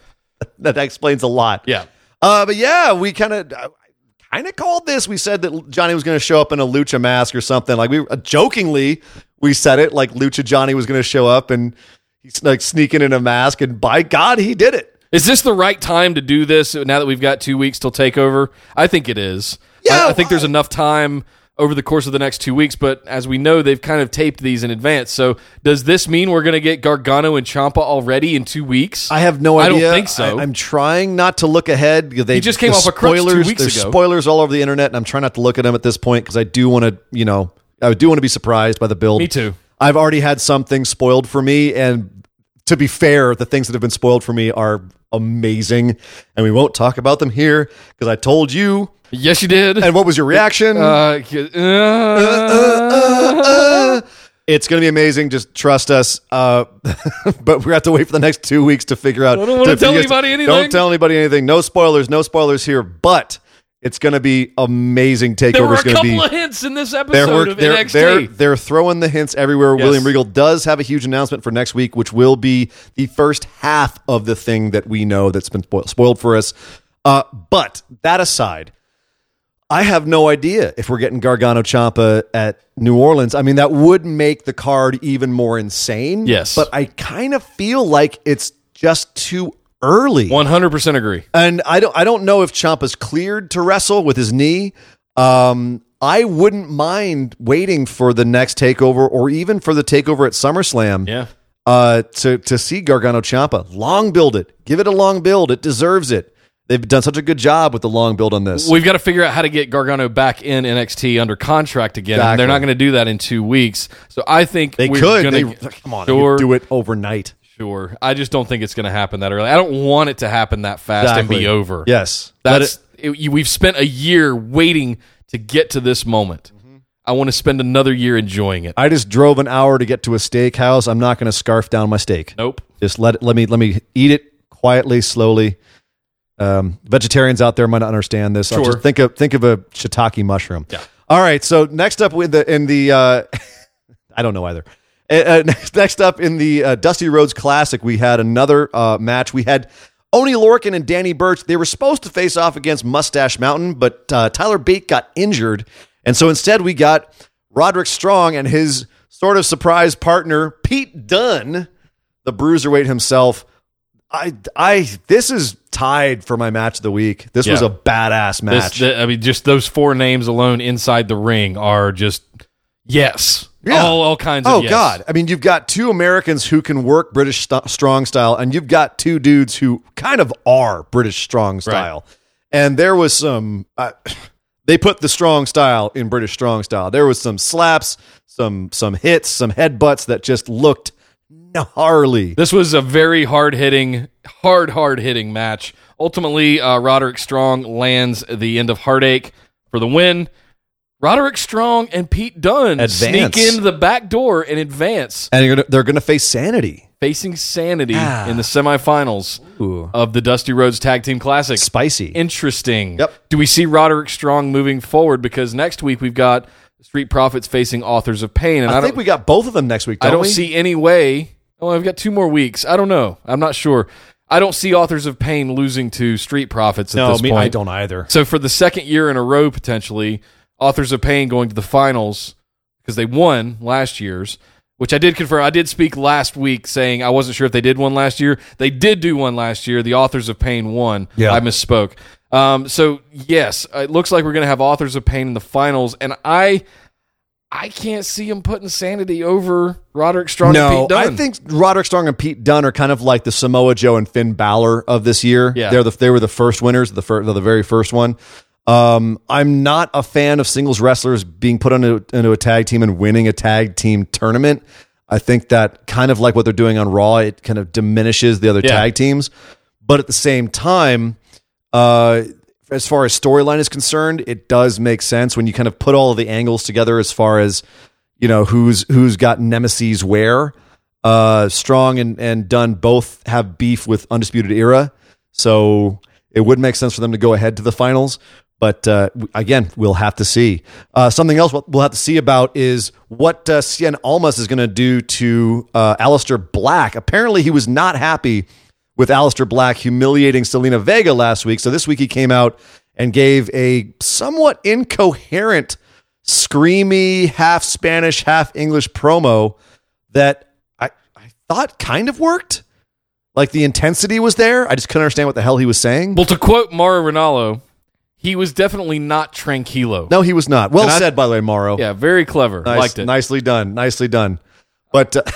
That explains a lot. Yeah. Uh, but yeah, we kind of kind of called this. We said that Johnny was going to show up in a lucha mask or something. Like we uh, jokingly we said it like lucha Johnny was going to show up and he's like sneaking in a mask, and by God, he did it. Is this the right time to do this now that we've got two weeks till takeover? I think it is. Yeah, I, I think there's enough time over the course of the next two weeks, but as we know, they've kind of taped these in advance. So does this mean we're going to get Gargano and Ciampa already in two weeks? I have no idea. I don't think so. I, am trying not to look ahead. They He just came the off a crutch two weeks There's ago. spoilers all over the internet, and I'm trying not to look at them at this point because I do want to, you know, I do want to be surprised by the build. Me too. I've already had some things spoiled for me, and to be fair, the things that have been spoiled for me are amazing, and we won't talk about them here because I told you. Yes, you did. And what was your reaction? uh, uh, It's going to be amazing. Just trust us. Uh, but we have to wait for the next two weeks to figure out. I don't wanna tell anybody anything. Don't tell anybody anything. No spoilers. No spoilers here. But it's going to be amazing. There were Takeover is a going to couple be. of hints in this They're, episode work- of they're, NXT. they're, they're throwing the hints everywhere. Yes. William Regal does have a huge announcement for next week, which will be the first half of the thing that we know that's been spoiled, spoiled for us. Uh, but that aside, I have no idea if we're getting Gargano Ciampa at New Orleans. I mean, that would make the card even more insane. Yes. But I kind of feel like it's just too early. 100% agree. And I don't I don't know if Ciampa's cleared to wrestle with his knee. Um, I wouldn't mind waiting for the next takeover or even for the takeover at SummerSlam. Yeah. Uh, to to see Gargano Ciampa. Long build it. Give it a long build. It deserves it. They've done such a good job with the long build on this. We've got to figure out how to get Gargano back in NXT under contract again. Exactly. they're not going to do that in two weeks. So I think they we're could. They, come on, Sure. do it overnight. Sure. I just don't think it's going to happen that early. I don't want it to happen that fast and be over. Yes. Let That's it- it- you- we've spent a year waiting to get to this moment. I want to spend another year enjoying it. I just drove an hour to get to a steakhouse. I'm not going to scarf down my steak. Nope. Just let it, let me let me eat it quietly, slowly. Um, vegetarians out there might not understand this. Sure. just think of think of a shiitake mushroom. Yeah. All right. So next up with the in the uh, I don't know either. Uh, next, next up in the uh, Dusty Rhodes Classic, we had another uh, match. We had Oni Lorcan and Danny Burch. They were supposed to face off against Mustache Mountain, but uh, Tyler Bate got injured, and so instead we got Roderick Strong and his sort of surprise partner Pete Dunne, the bruiserweight himself. I, I, this is tied for my match of the week. This was a badass This, match. I mean, just those four names alone inside the ring are just yes. Yeah. All, all kinds of Oh yes. God! I mean, you've got two Americans who can work British st- strong style, and you've got two dudes who kind of are British strong style. And there was some. Uh, they put the strong style in British strong style. There was some slaps, some some hits, some headbutts that just looked gnarly. This was a very hard hitting, hard, hard hitting match. Ultimately, uh, Roderick Strong lands the end of Heartache for the win. Roderick Strong and Pete Dunne Advance. sneak in the back door and advance, And gonna, they're going to face Sanity. facing Sanity Ah. in the semifinals of the Dusty Rhodes Tag Team Classic. Spicy. Interesting. Yep. Do we see Roderick Strong moving forward? Because next week we've got Street Profits facing Authors of Pain, and I, I, don't, think we got both of them next week. Don't I don't we? see any way. Oh, I've got two more weeks. I don't know. I'm not sure. I don't see Authors of Pain losing to Street Profits at No, this me, point. I don't either. So for the second year in a row, potentially, Authors of Pain going to the finals because they won last year's, which I did confirm. I did speak last week saying I wasn't sure if they did one last year. They did do one last year. The Authors of Pain won. Yeah. I misspoke. Um, so yes, it looks like we're going to have Authors of Pain in the finals, and I. I can't see him putting Sanity over Roderick Strong and No. I think Roderick Strong and Pete Dunne are kind of like the Samoa Joe and Finn Balor of this year. Yeah. they're the they were the first winners, the first, the very first one. Um, I'm not a fan of singles wrestlers being put into, into a tag team and winning a tag team tournament. I think that kind of like what they're doing on Raw, it kind of diminishes the other Yeah. tag teams. But at the same time, uh, as far as storyline is concerned, it does make sense when you kind of put all of the angles together as far as you know who's who's got nemesis where. Uh, Strong and and Dunne both have beef with Undisputed Era, so it would make sense for them to go ahead to the finals. But uh, again, we'll have to see. Uh, something else we'll have to see about is what uh, Cien Almas is going to do to uh, Aleister Black. Apparently, he was not happy with Aleister Black humiliating Zelina Vega last week. So this week he came out and gave a somewhat incoherent, screamy, half Spanish, half English promo that I, I thought kind of worked. Like the intensity was there. I just couldn't understand what the hell he was saying. Well, to quote Mauro Ranallo, he was definitely not tranquilo. No, he was not. Well And I- said, by the way, Mauro. Yeah, very clever. Nice, Liked it. Nicely done. Nicely done. But uh,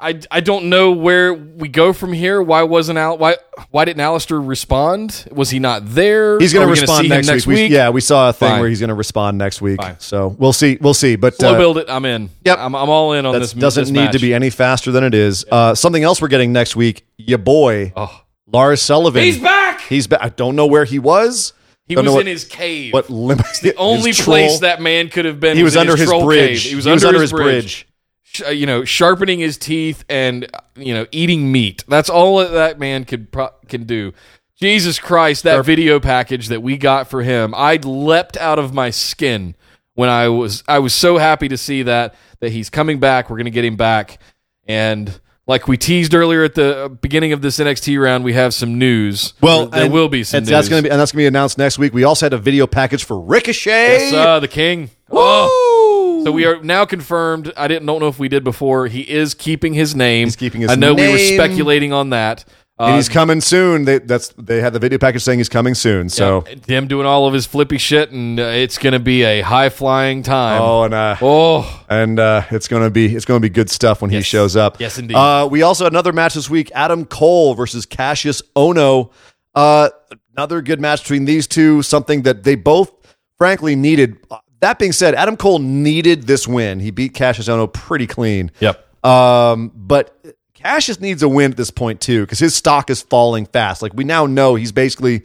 I, I don't know where we go from here. Why wasn't Al? Why why didn't Aleister respond? Was he not there? he's going Are to we gonna respond see him next, week. We- yeah, we saw a thing Fine. where he's going to respond next week. Fine. So we'll see. We'll see. But Slow uh, build it. I'm in. Yep. I'm, I'm all in on that this. doesn't this need match. to be any faster than it is. Uh, something else we're getting next week. Your boy, Oh, Lars Sullivan. he's back. He's back. I don't know where he was. He Don't was in what- his cave. What lim- the only his place troll. that man could have been. he was, in under his, troll bridge. He was He was under, under his bridge. sh- uh, you know, sharpening his teeth and you know, eating meat. That's all that that man could pro- can do. Jesus Christ, that video package that we got for him, I leapt out of my skin when I was I was so happy to see that that he's coming back. We're going to get him back and like we teased earlier at the beginning of this NXT round, we have some news. Well, there and- will be some that's going to be and that's going to be announced next week. We also had a video package for Ricochet. Yes, uh, the king. Oh. So we are now confirmed. I didn't don't know if we did before. He is keeping his name. He's keeping his I know we were speculating on that. Uh, and he's coming soon. They that's they had the video package saying he's coming soon. So yeah, him doing all of his flippy shit, and uh, it's going to be a high flying time. oh, and uh, Oh, and uh, it's gonna be it's gonna be good stuff when he shows up. Yes, indeed. Uh, we also had another match this week: Adam Cole versus Kassius Ohno. Uh, another good match between these two. Something that they both, frankly, needed. Uh, That being said, Adam Cole needed this win. He beat Kassius Ohno pretty clean. yep. Um, but Kassius needs a win at this point too because his stock is falling fast. Like we now know, he's basically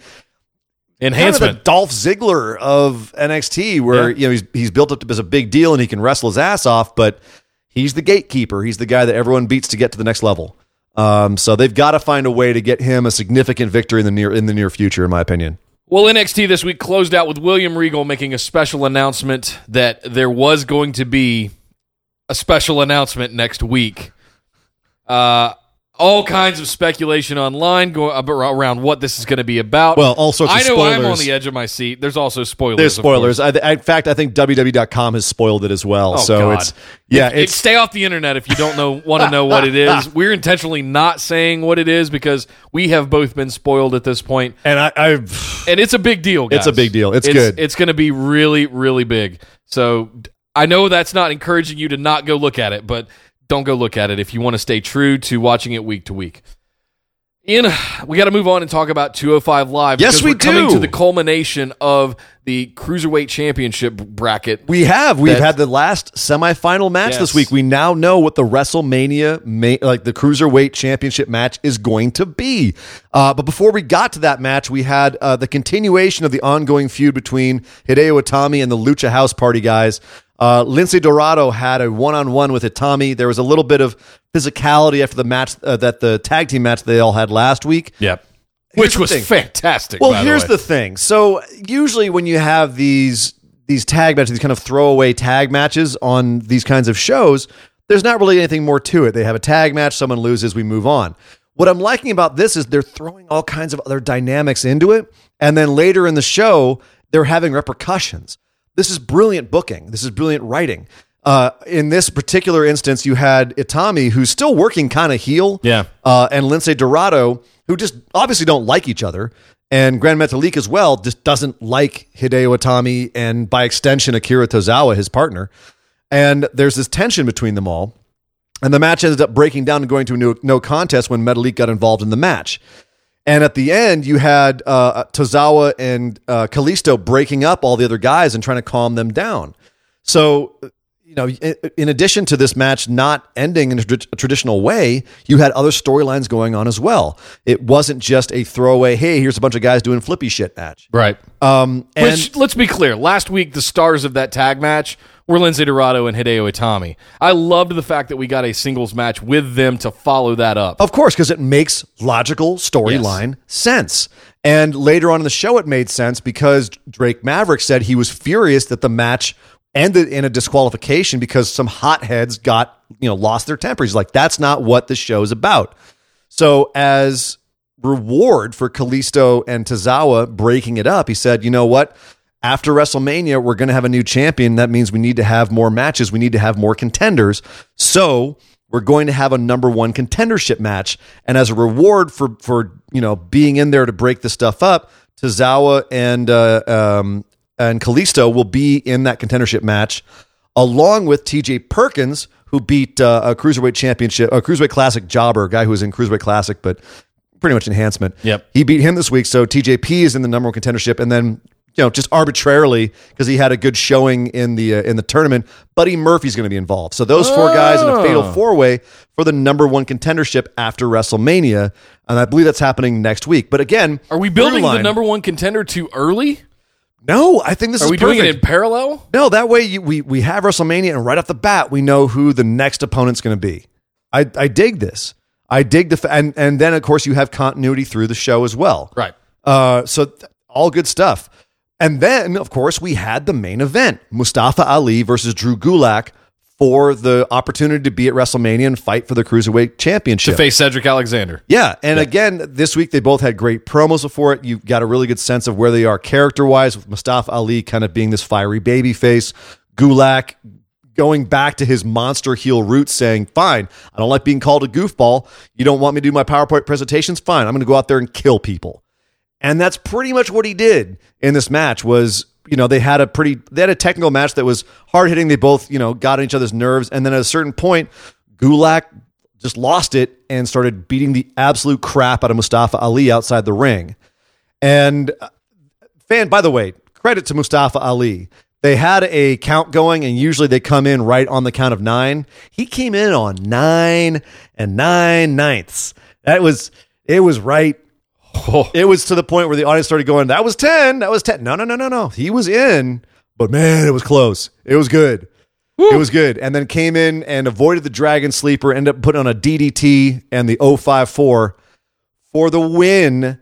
kind of the Dolph Ziggler of NXT, where Yeah. you know he's he's built up as a big deal and he can wrestle his ass off, but he's the gatekeeper. He's the guy that everyone beats to get to the next level. Um, so they've got to find a way to get him a significant victory in the near in the near future, in my opinion. Well, NXT this week closed out with William Regal making a special announcement that there was going to be a special announcement next week. Uh, all kinds of speculation online go around what this is going to be about. Well, all sorts of I know I'm on the edge of my seat. There's also spoilers. There's spoilers. I, in fact, I think WWE.com has spoiled it as well. Oh, so God. it's yeah, It- it's stay off the internet if you don't know want to know what it is. We're intentionally not saying what it is because we have both been spoiled at this point. and I, I've and it's a big deal. Guys. It's a big deal. It's good. It's going to be really, really big. So I know that's not encouraging you to not go look at it, but don't go look at it if you want to stay true to watching it week to week. Ian, we got to move on and talk about 205 Live. Yes, we we're coming do. to the culmination of the Cruiserweight Championship bracket. We have. We've had the last semifinal match Yes. this week. We now know what the WrestleMania, ma- like the Cruiserweight Championship match, is going to be. Uh, but before we got to that match, we had uh, the continuation of the ongoing feud between Hideo Itami and the Lucha House Party guys. Uh, Lince Dorado had a one-on-one with Itami. There was a little bit of physicality after the match uh, that the tag team match they all had last week. Yep. Here's Which was thing. fantastic. Well, here's the, the, thing. So usually when you have these these tag matches, these kind of throwaway tag matches on these kinds of shows, there's not really anything more to it. They have a tag match, someone loses, we move on. What I'm liking about this is they're throwing all kinds of other dynamics into it, and then later in the show, they're having repercussions. This is brilliant booking. This is brilliant writing. Uh, in this particular instance, you had Itami, who's still working kind of heel, Yeah. uh, and Lince Dorado, who just obviously don't like each other, and Grand Metalik as well, just doesn't like Hideo Itami and by extension Akira Tozawa, his partner. And there's this tension between them all. And the match ended up breaking down and going to a no, no contest when Metalik got involved in the match. And at the end, you had uh, Tozawa and uh, Kalisto breaking up all the other guys and trying to calm them down. So, you know, in, in addition to this match not ending in a, tra- a traditional way, you had other storylines going on as well. It wasn't just a throwaway, hey, here's a bunch of guys doing flippy shit match. Right. Um, and Which, let's be clear, last week the stars of that tag match were Lince Dorado and Hideo Itami. I loved the fact that we got a singles match with them to follow that up. Of course, because it makes logical storyline sense. And later on in the show, it made sense because Drake Maverick said he was furious that the match ended in a disqualification because some hotheads got, you know, lost their temper. He's like, that's not what the show's about. So as reward for Kalisto and Tozawa breaking it up, he said, you know what? After WrestleMania, we're going to have a new champion. That means we need to have more matches. We need to have more contenders. So we're going to have a number one contendership match. And as a reward for for you know being in there to break the stuff up, Tozawa and uh, um, and Kalisto will be in that contendership match, along with T.J. Perkins, who beat uh, a cruiserweight championship, a cruiserweight classic jobber, a guy who was in cruiserweight classic, but pretty much enhancement. Yep. He beat him this week, so TJP is in the number one contendership, and then you know just arbitrarily because he had a good showing in the uh, in the tournament, Buddy Murphy's going to be involved. So those four guys in a fatal four way for the number one contendership after WrestleMania, and I believe that's happening next week. But again, Are we building the number one contender too early? No, I think this Are is we perfect. doing it in parallel? no, that way you, we we have WrestleMania, and right off the bat, we know who the next opponent's going to be. I I dig this. I dig the fa- and and then of course you have continuity through the show as well. Right. Uh, so th- all good stuff. And then, of course, we had the main event Mustafa Ali versus Drew Gulak for the opportunity to be at WrestleMania and fight for the Cruiserweight Championship. To face Cedric Alexander. yeah. And again, this week they both had great promos before it. You got a really good sense of where they are character wise, with Mustafa Ali kind of being this fiery baby face. Gulak going back to his monster heel roots, saying, Fine, I don't like being called a goofball. You don't want me to do my PowerPoint presentations? Fine, I'm going to go out there and kill people. And that's pretty much what he did in this match was, you know, they had a pretty they had a technical match that was hard hitting. They both, you know, got on each other's nerves. And then at a certain point, Gulak just lost it and started beating the absolute crap out of Mustafa Ali outside the ring. And uh, fan, by the way, credit to Mustafa Ali. They had a count going, and usually they come in right on the count of nine. He came in on nine and nine ninths. That was it was right Oh, it was to the point where the audience started going, that was 10. That was 10. No, no, no, no, no. He was in, but man, it was close. It was good. It was good. And then came in and avoided the Dragon Sleeper, ended up putting on a DDT and the 054 for the win.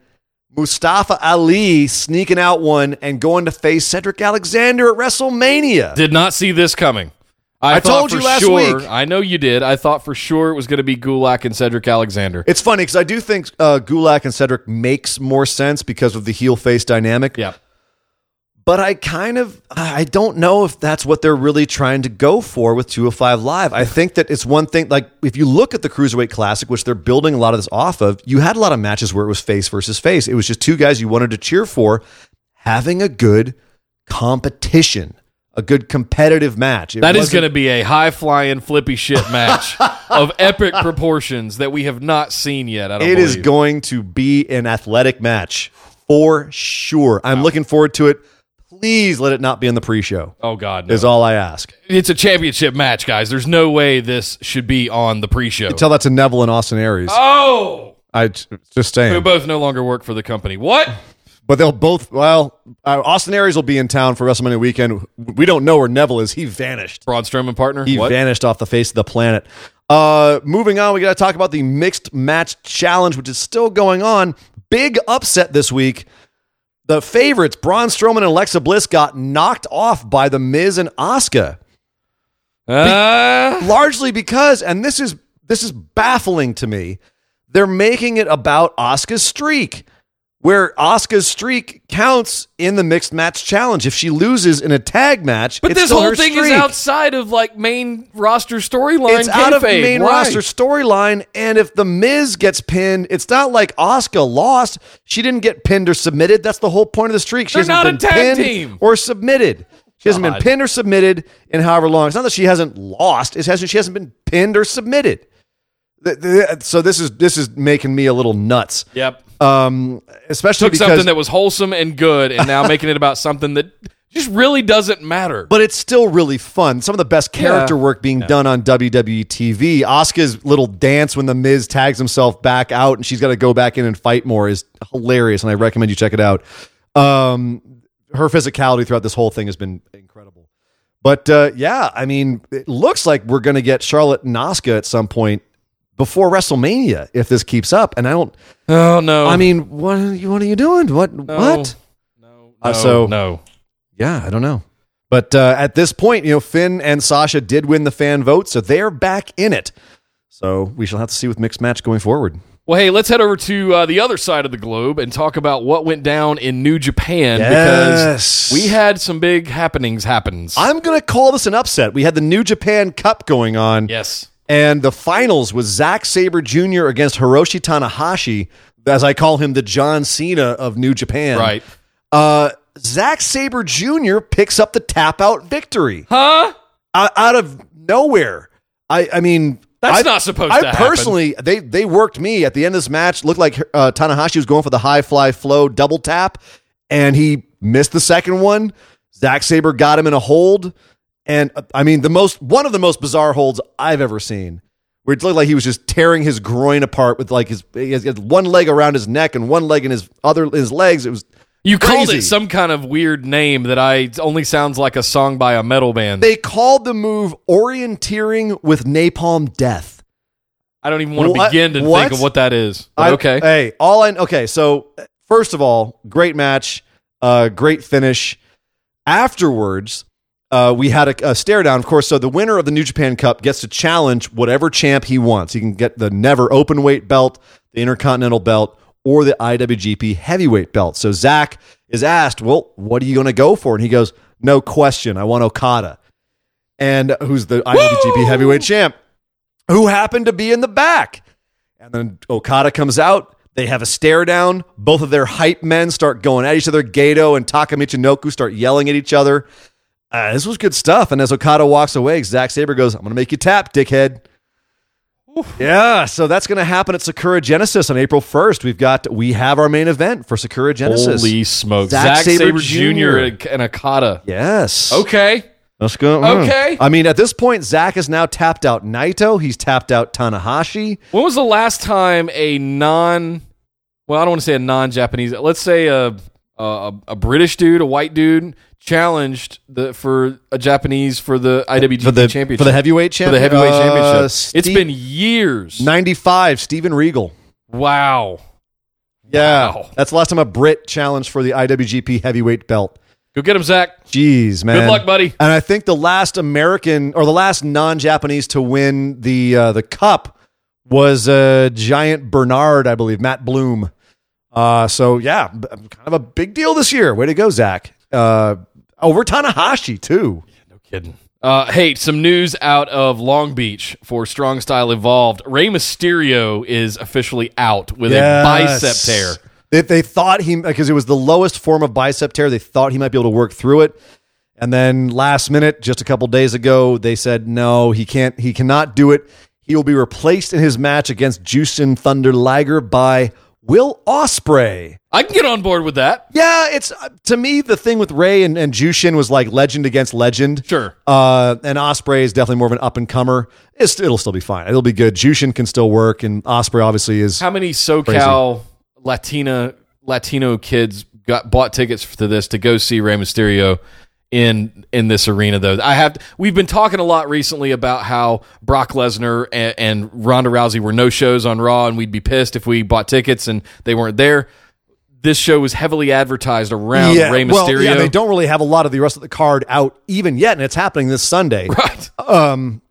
Mustafa Ali sneaking out one and going to face Cedric Alexander at WrestleMania. did not see this coming. I, I told you last sure, week. I know you did. I thought for sure it was going to be Gulak and Cedric Alexander. It's funny because I do think uh, Gulak and Cedric makes more sense because of the heel face dynamic. Yeah. but I kind of I don't know if that's what they're really trying to go for with 205 Live. I think that it's one thing like if you look at the Cruiserweight Classic, which they're building a lot of this off of, you had a lot of matches where it was face versus face. It was just two guys you wanted to cheer for having a good competition, a good competitive match. It That is going to be a high flying flippy shit match of epic proportions that we have not seen yet. I don't It is believe. going to be an athletic match for sure. I'm looking forward to it. Please let it not be in the pre-show. Oh God, no. Is all I ask. it's a championship match, guys. There's no way this should be on the pre-show. Tell that to Neville and Austin Aries. oh, I just who saying. both no longer work for the company. What? But they'll both. Well, uh, Austin Aries will be in town for WrestleMania weekend. We don't know where Neville is. He vanished. Braun Strowman partner? He what? vanished off the face of the planet. Uh, moving on, we got to talk about the mixed match challenge, which is still going on. Big upset this week. The favorites, Braun Strowman and Alexa Bliss, got knocked off by The Miz and Asuka. Uh, largely because, and this is this is baffling to me, they're making it about Asuka's streak, where Asuka's streak counts in the mixed match challenge. If she loses in a tag match, but it's this still whole her thing is outside of like main roster storyline. It's out of kayfabe. main Why? roster storyline, and if the Miz gets pinned, it's not like Oscar lost. She didn't get pinned or submitted. That's the whole point of the streak. She They're hasn't not a been tag pinned team. or submitted. She hasn't been pinned or submitted in however long. It's not that she hasn't lost. It hasn't. She hasn't been pinned or submitted. Th- th- So this is this is making me a little nuts. Yep. Um, especially Took because something that was wholesome and good, and now making it about something that just really doesn't matter. but it's still really fun. Some of the best character Yeah. work being done on WWE TV. Asuka's little dance when the Miz tags himself back out and she's got to go back in and fight more is hilarious, and I recommend you check it out. Um, her physicality throughout this whole thing has been incredible. But uh, yeah, I mean, it looks like we're going to get Charlotte and Asuka at some point before WrestleMania if this keeps up. And I don't. oh no! I mean, what are you, what are you doing? What what? no, Uh, so- no. Yeah, I don't know. But uh, at this point, you know, Finn and Sasha did win the fan vote, so they're back in it. So we shall have to see with mixed match going forward. Well, hey, let's head over to uh, the other side of the globe and talk about what went down in New Japan Yes. because we had some big happenings. Happens. I'm going to call this an upset. We had the New Japan Cup going on, yes. And the finals was Zack Sabre Jr. against Hiroshi Tanahashi, as I call him, the John Cena of New Japan. Right. Uh, Zack Sabre Jr. picks up the tap out victory Huh? out, out of nowhere. I, I mean, That's I- not supposed I to happen. I personally, they they worked me at the end of this match. Looked like uh, Tanahashi was going for the high fly flow double tap, and he missed the second one. Zack Sabre got him in a hold, and uh, I mean the most one of the most bizarre holds I've ever seen, where it looked like he was just tearing his groin apart with like his, he has one leg around his neck and one leg in his other his legs. It was You called it some kind of weird name that I only sounds like a song by a metal band. They called the move orienteering with napalm death. I don't even want to begin to What? think of what that is. I- okay. Hey, all I okay. So first of all, great match, uh, great finish. Afterwards, uh, we had a, a stare down. Of course, so the winner of the New Japan Cup gets to challenge whatever champ he wants. He can get the never open weight belt, the Intercontinental belt, or the IWGP Heavyweight belt. So Zach is asked, "Well, what are you going to go for?" And he goes, "No question, I want Okada." And who's the IWGP Heavyweight champ? Who happened to be in the back? And then Okada comes out. They have a stare down. Both of their hype men start going at each other. Gedo and Taka Michinoku start yelling at each other. Uh, this was good stuff. And as Okada walks away, Zack Sabre goes, I'm going to make you tap, dickhead. Yeah, so that's going to happen at Sakura Genesis on April 1st. We've got, we have our main event for Sakura Genesis. Holy smokes. Zack Zack, Sabre Sabre, Jr. And Okada. Yes. Okay. Let's go. Mm. Okay. I mean, at this point, Zach has now tapped out Naito. He's tapped out Tanahashi. When was the last time a non, well, I don't want to say a non-Japanese, let's say a a, a British dude, a white dude, challenged the for a Japanese for the IWGP For the, championship for the heavyweight For the heavyweight Uh, championship. it's Steve- been years. 95, Steven Regal. wow. Yeah. Wow. That's the last time a Brit challenged for the IWGP heavyweight belt. Go get him, Zach. Jeez, man. Good luck, buddy. And I think the last American or the last non-Japanese to win the uh, the cup was uh, Giant Bernard, I believe, Matt Bloom. Uh, so yeah, kind of a big deal this year. Way to go, Zach. Uh, over Tanahashi too. No kidding. Uh, hey, some news out of Long Beach for Strong Style Evolved. Rey Mysterio is officially out with a bicep tear. They, they thought he because it was the lowest form of bicep tear. They thought he might be able to work through it, and then last minute, just a couple days ago, they said no, he can't. He cannot do it. He will be replaced in his match against Jushin Thunder Liger by Will Ospreay. I can get on board with that. Yeah, it's uh, to me the thing with Rey and, and Jushin was like legend against legend. Sure. Uh, and Ospreay is definitely more of an up and comer. It'll still be fine. It'll be good. Jushin can still work, and Ospreay obviously is. How many SoCal Latina Latino kids got bought tickets to this to go see Rey Mysterio in in this arena though? I have we've been talking a lot recently about how Brock Lesnar and, and Ronda Rousey were no shows on Raw and we'd be pissed if we bought tickets and they weren't there. This show was heavily advertised around Rey Mysterio. Well, yeah, they don't really have a lot of the rest of the card out even yet, and it's happening this Sunday. Right. Um,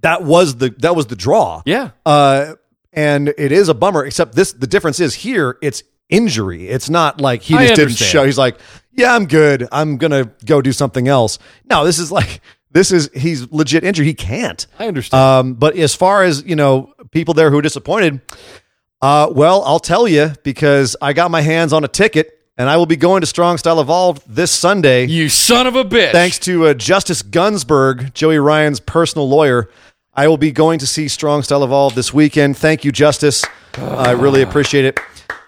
that was the that was the draw. Yeah. Uh, and it is a bummer. Except this, the difference is here, it's injury. It's not like he just didn't show. He's like, yeah, I'm good. I'm gonna go do something else. No, this is like this is he's legit injured. He can't. I understand. Um, but as far as you know, people there who are disappointed, uh, well, I'll tell you because I got my hands on a ticket and I will be going to Strong Style Evolved this Sunday. you son of a bitch. Thanks to uh, Justice Gunsberg, Joey Ryan's personal lawyer, I will be going to see Strong Style Evolved this weekend. Thank you, Justice. I really appreciate it.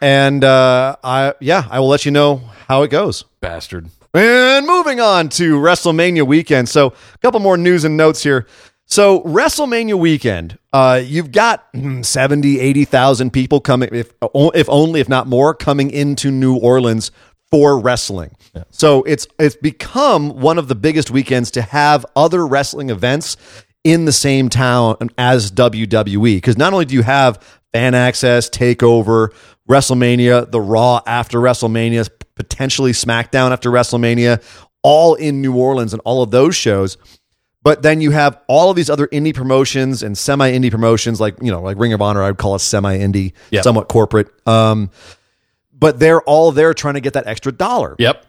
And uh, I, yeah, I will let you know how it goes. Bastard. And moving on to WrestleMania weekend. So, a couple more news and notes here. So, WrestleMania weekend, uh, you've got mm, 70, 80,000 people coming, if, if only, if not more, coming into New Orleans for wrestling. So, it's it's become one of the biggest weekends to have other wrestling events in the same town as WWE. Because not only do you have fan access, takeover, WrestleMania, the Raw after WrestleMania, potentially SmackDown after WrestleMania, all in New Orleans and all of those shows. But then you have all of these other indie promotions and semi indie promotions, like you know, like Ring of Honor. I would call it semi indie, Yeah. somewhat corporate. Um, but they're all there trying to get that extra dollar Yep.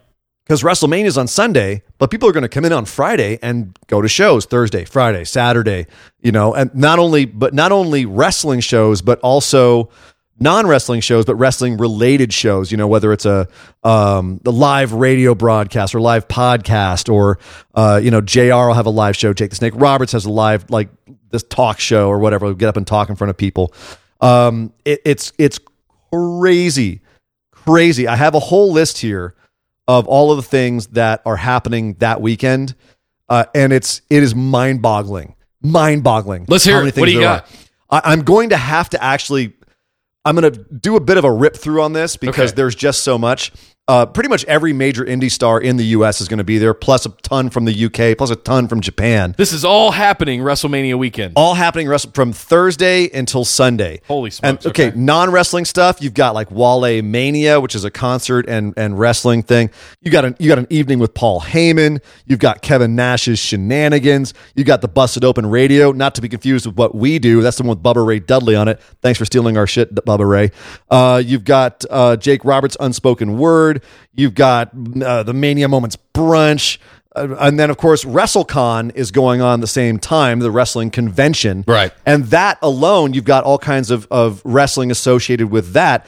Because WrestleMania is on Sunday, but people are going to come in on Friday and go to shows Thursday, Friday, Saturday, you know, and not only but not only wrestling shows, but also non-wrestling shows, but wrestling related shows, you know, whether it's a um the live radio broadcast or live podcast or uh, you know, JR will have a live show, Jake the Snake Roberts has a live like this talk show or whatever, get up and talk in front of people. Um it, it's it's crazy. Crazy. I have a whole list here of all of the things that are happening that weekend, uh, and it's it is mind boggling, mind boggling. Let's hear it. What do you got? I, I'm going to have to actually. I'm going to do a bit of a rip through on this because Okay. there's just so much. Uh, pretty much every major indie star in the U.S. is going to be there, plus a ton from the U.K., plus a ton from Japan. This is all happening WrestleMania weekend. All happening from Thursday until Sunday. Holy smokes, And, okay, okay. non wrestling stuff. You've got like Wale Mania, which is a concert and and wrestling thing. You got an you got an evening with Paul Heyman. You've got Kevin Nash's shenanigans. You got the Busted Open Radio, not to be confused with what we do. That's the one with Bubba Ray Dudley on it. Thanks for stealing our shit, Bubba Ray. Uh, you've got uh, Jake Roberts' Unspoken Word. You've got uh, the Mania Moments Brunch. Uh, and then, of course, WrestleCon is going on the same time, the wrestling convention. Right. And that alone, you've got all kinds of, of wrestling associated with that.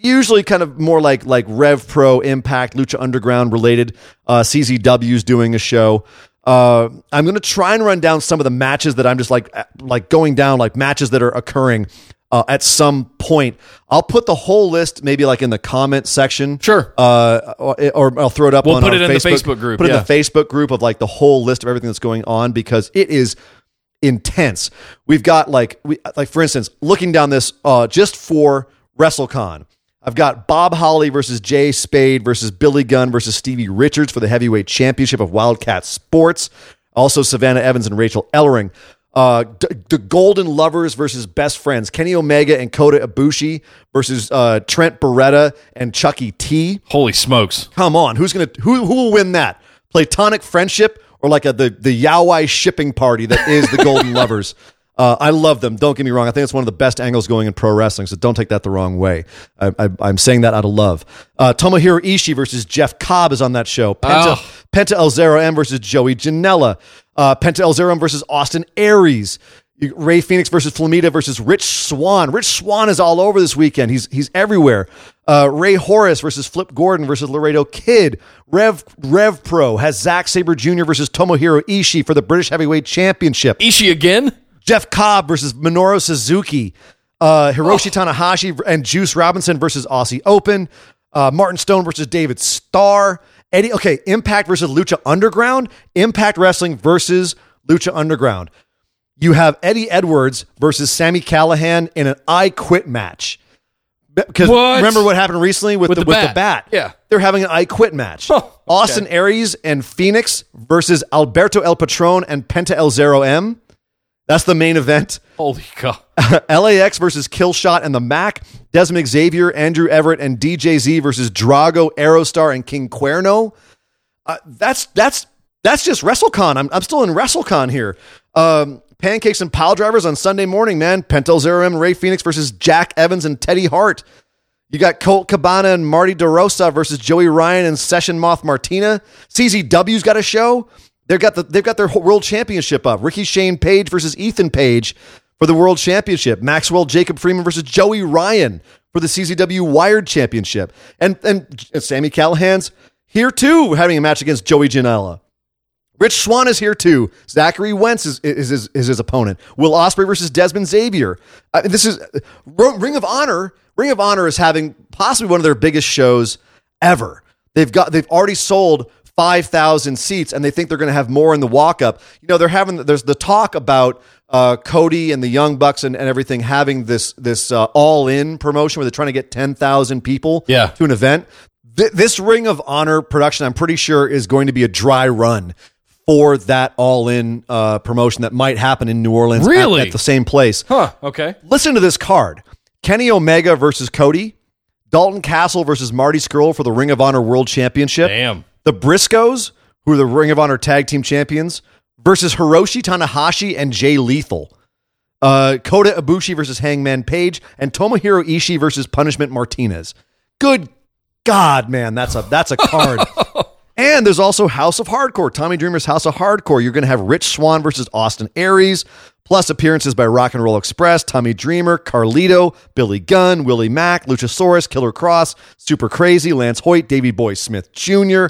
Usually, kind of more like like Rev Pro, Impact, Lucha Underground related. Uh, CZW's doing a show. Uh, I'm going to try and run down some of the matches that I'm just like uh, like going down like matches that are occurring uh, at some point. I'll put the whole list maybe like in the comment section. Sure. Uh, or, or I'll throw it up. We'll on put it in the Facebook group, Put it yeah. in the Facebook group of like the whole list of everything that's going on because it is intense. We've got like we like for instance, looking down this uh just for WrestleCon. I've got Bob Holly versus Jay Spade versus Billy Gunn versus Stevie Richards for the heavyweight championship of Wildcat Sports. Also Savannah Evans and Rachel Ellering. Uh, D- the Golden Lovers versus Best Friends. Kenny Omega and Kota Ibushi versus uh, Trent Beretta and Chucky T. Holy smokes. Come on, who's gonna who who will win that? Platonic friendship or like a the the Yowai shipping party that is the Golden Lovers? Uh, I love them. Don't get me wrong. I think it's one of the best angles going in pro wrestling. So don't take that the wrong way. I, I, I'm saying that out of love. Uh, Tomohiro Ishii versus Jeff Cobb is on that show. Penta, Oh. Penta El Zero M versus Joey Janela. Uh, Penta El Zero M versus Austin Aries. Rey Fenix versus Flamita versus Rich Swann. Rich Swann is all over this weekend. He's he's everywhere. Uh, Rey Horus versus Flip Gordon versus Laredo Kid. Rev Rev Pro has Zack Sabre Jr. versus Tomohiro Ishii for the British Heavyweight Championship. Ishii again? Jeff Cobb versus Minoru Suzuki. Uh, Hiroshi Tanahashi and Juice Robinson versus Aussie Open. Uh, Martin Stone versus David Starr. Eddie, okay, Impact versus Lucha Underground. Impact Wrestling versus Lucha Underground. You have Eddie Edwards versus Sami Callihan in an I Quit match. Because remember what happened recently with, With the, the with bat. the bat? Yeah. They're having an I Quit match. Oh, okay. Austin Aries and Fenix versus Alberto El Patron and Penta El Zero M. That's the main event. Holy God. LAX versus Killshot and the Mac. Desmond Xavier, Andrew Everett, and DJZ versus Drago, Aerostar, and King Cuerno. Uh, that's that's that's just WrestleCon. I'm, I'm still in WrestleCon here. Um, pancakes and pile drivers on Sunday morning, man. Penta El Zero M, Rey Fenix versus Jack Evans and Teddy Hart. You got Colt Cabana and Marty DeRosa versus Joey Ryan and Session Moth Martina. CZW's got a show. They've got the they've got their world championship up. Ricky Shane Page versus Ethan Page for the world championship. Maxwell Jacob Freeman versus Joey Ryan for the CZW Wired Championship. And and Sami Callihan's here too, having a match against Joey Janela. Rich Swann is here too. Zachary Wentz is, is, is, is his opponent. Will Ospreay versus Desmond Xavier. Uh, this is Ring of Honor. Ring of Honor is having possibly one of their biggest shows ever. They've got they've already sold five thousand seats, and they think they're going to have more in the walk up. You know, they're having there's the talk about uh, Cody and the Young Bucks and, and everything having this this uh, all in promotion where they're trying to get ten thousand people Yeah. to an event. Th- this Ring of Honor production, I'm pretty sure, is going to be a dry run for that all in uh, promotion that might happen in New Orleans at- Really? at, the same place. Huh. Okay. Listen to this card Kenny Omega versus Cody, Dalton Castle versus Marty Scurll for the Ring of Honor World Championship, Damn. The Briscoes, who are the Ring of Honor Tag Team Champions, versus Hiroshi Tanahashi and Jay Lethal. Uh, Kota Ibushi versus Hangman Page, and Tomohiro Ishii versus Punishment Martinez. Good God, man, that's a that's a card. and there's also House of Hardcore, Tommy Dreamer's House of Hardcore. You're going to have Rich Swann versus Austin Aries, plus appearances by Rock and Roll Express, Tommy Dreamer, Carlito, Billy Gunn, Willie Mack, Luchasaurus, Killer Kross, Super Crazy, Lance Hoyt, Davey Boy Smith Jr.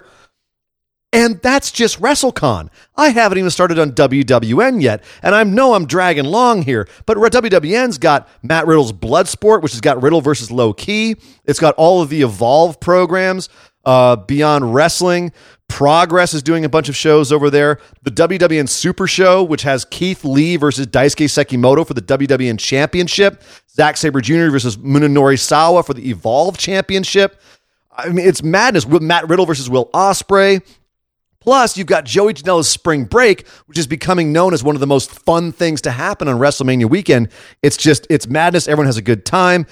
And that's just WrestleCon. I haven't even started on WWN yet, and I know I'm dragging long here, but WWN's got Matt Riddle's Bloodsport, which has got Riddle versus Low Ki. It's got all of the Evolve programs, uh, Beyond Wrestling. Progress is doing a bunch of shows over there. The WWN Super Show, which has Keith Lee versus Daisuke Sekimoto for the WWN Championship. Zack Sabre Jr. versus Munenori Sawa for the Evolve Championship. I mean, it's madness. With Matt Riddle versus Will Ospreay. Plus, you've got Joey Janela's Spring Break, which is becoming known as one of the most fun things to happen on WrestleMania weekend. It's just, it's madness. Everyone has a good time.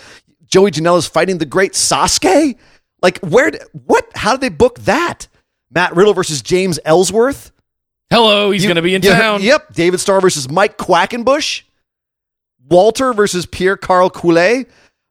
Joey Janela's fighting the great Sasuke. Like, where, what, how did they book that? Matt Riddle versus James Ellsworth. Hello, he's going to be in yeah, town. Yep. David Starr versus Mike Quackenbush. Walter versus Pierre Carl Ouellet.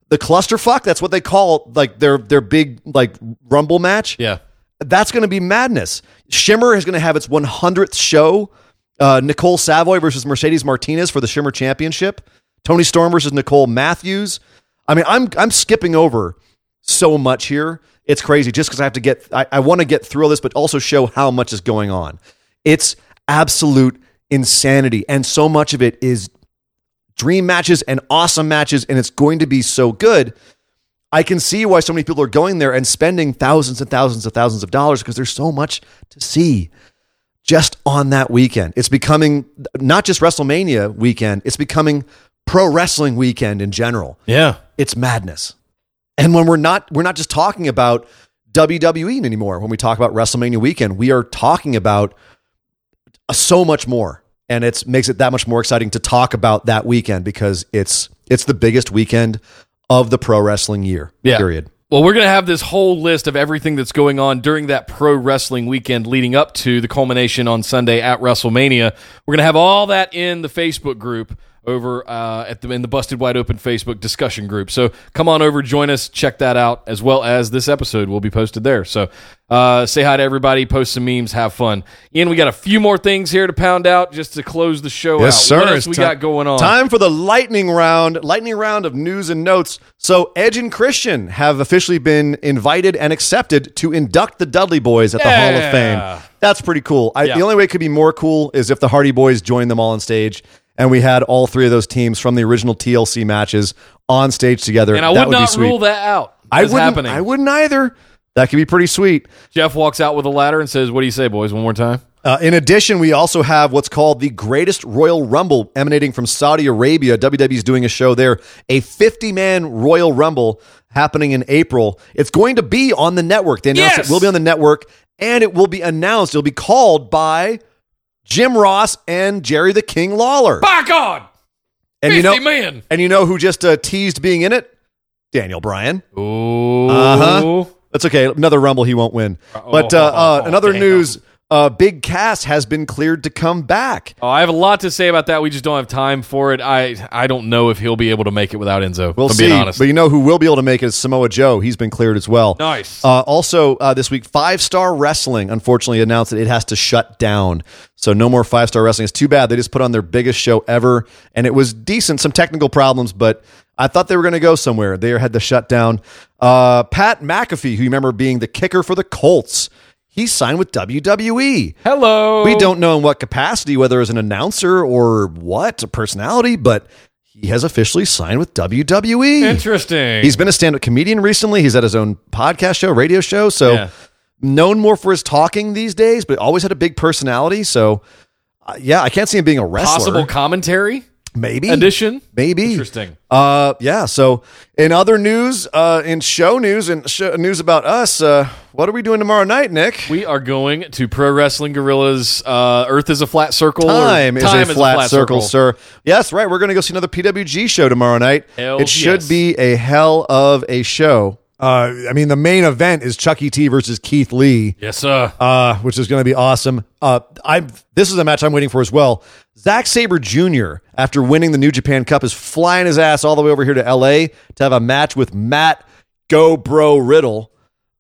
The clusterfuck. That's what they call like their their big like rumble match. Yeah. That's going to be madness. Shimmer is going to have its 100th show. Uh, Nicole Savoy versus Mercedes Martinez for the Shimmer Championship. Toni Storm versus Nicole Matthews. I mean, I'm I'm skipping over so much here. It's crazy just because I have to get I, I want to get through all this, but also show how much is going on. It's absolute insanity. And so much of it is dream matches and awesome matches, and it's going to be so good. I can see why so many people are going there and spending thousands and thousands of thousands of dollars because there's so much to see just on that weekend. It's becoming not just WrestleMania weekend, it's becoming pro wrestling weekend in general. Yeah. It's madness. And when we're not we're not just talking about WWE anymore when we talk about WrestleMania weekend, we are talking about uh, so much more. And it makes it that much more exciting to talk about that weekend because it's it's the biggest weekend of the pro wrestling year. Yeah. Period. Well, we're going to have this whole list of everything that's going on during that pro wrestling weekend leading up to the culmination on Sunday at WrestleMania. We're going to have all that in the Facebook group over uh, at the in the Busted Wide Open Facebook discussion group. So come on over, join us, check that out, as well as this episode will be posted there. So uh, say hi to everybody, post some memes, have fun. Ian, we got a few more things here to pound out just to close the show yes, out. What else we ti- got going on? Time for the lightning round. Lightning round of news and notes. So Edge and Christian have officially been invited and accepted to induct the Dudley Boys at the Hall of Fame. That's pretty cool. I, Yeah. The only way it could be more cool is if the Hardy Boys join them all on stage. And we had all three of those teams from the original TLC matches on stage together. and I that would be not rule that out. I wouldn't. happening. I wouldn't either. That could be pretty sweet. Jeff walks out with a ladder and says, "What do you say, boys? One more time." Uh, in addition, we also have what's called the greatest Royal Rumble emanating from Saudi Arabia. WWE's doing a show there, a 50 man Royal Rumble happening in April. It's going to be on the network. They announced Yes! it will be on the network and it will be announced. It'll be called by Jim Ross and Jerry the King Lawler. By God, And you know, man. and you know who just uh, teased being in it? Daniel Bryan. Oh, Uh-huh. That's okay. Another Rumble he won't win. But uh, uh, another damn. news: uh, Big Cass has been cleared to come back. Oh, I have a lot to say about that. We just don't have time for it. I I don't know if he'll be able to make it without Enzo. We'll see. But you know who will be able to make it is Samoa Joe. He's been cleared as well. Nice. Uh, also, uh, this week, Five Star Wrestling unfortunately announced that it has to shut down. So no more Five Star Wrestling. It's too bad. They just put on their biggest show ever, and it was decent. Some technical problems, but I thought they were going to go somewhere. They had to shut down. Uh, Pat McAfee, who you remember being the kicker for the Colts, he signed with WWE. Hello. We don't know in what capacity, whether as an announcer or what, a personality, but he has officially signed with WWE. Interesting. He's been a stand-up comedian recently. He's had his own podcast show, radio show. So Yeah. known more for his talking these days, but always had a big personality. So uh, yeah, I can't see him being a wrestler. possible commentary maybe addition. Maybe Interesting. Uh, yeah. So in other news, uh, in show news and show, news about us, uh, what are we doing tomorrow night, Nick? We are going to Pro Wrestling Guerrillas. Uh, Earth is a flat circle. Time, is, a flat, circle, sir. Yes, right. We're going to go see another PWG show tomorrow night. Hell it should yes. be a hell of a show. Uh, I mean, the main event is Chucky T versus Keith Lee. Yes, sir. uh, which is going to be awesome. Uh, I this is a match I'm waiting for as well. Zack Sabre Jr. after winning the New Japan Cup is flying his ass all the way over here to L.A. to have a match with Matt Go Bro Riddle.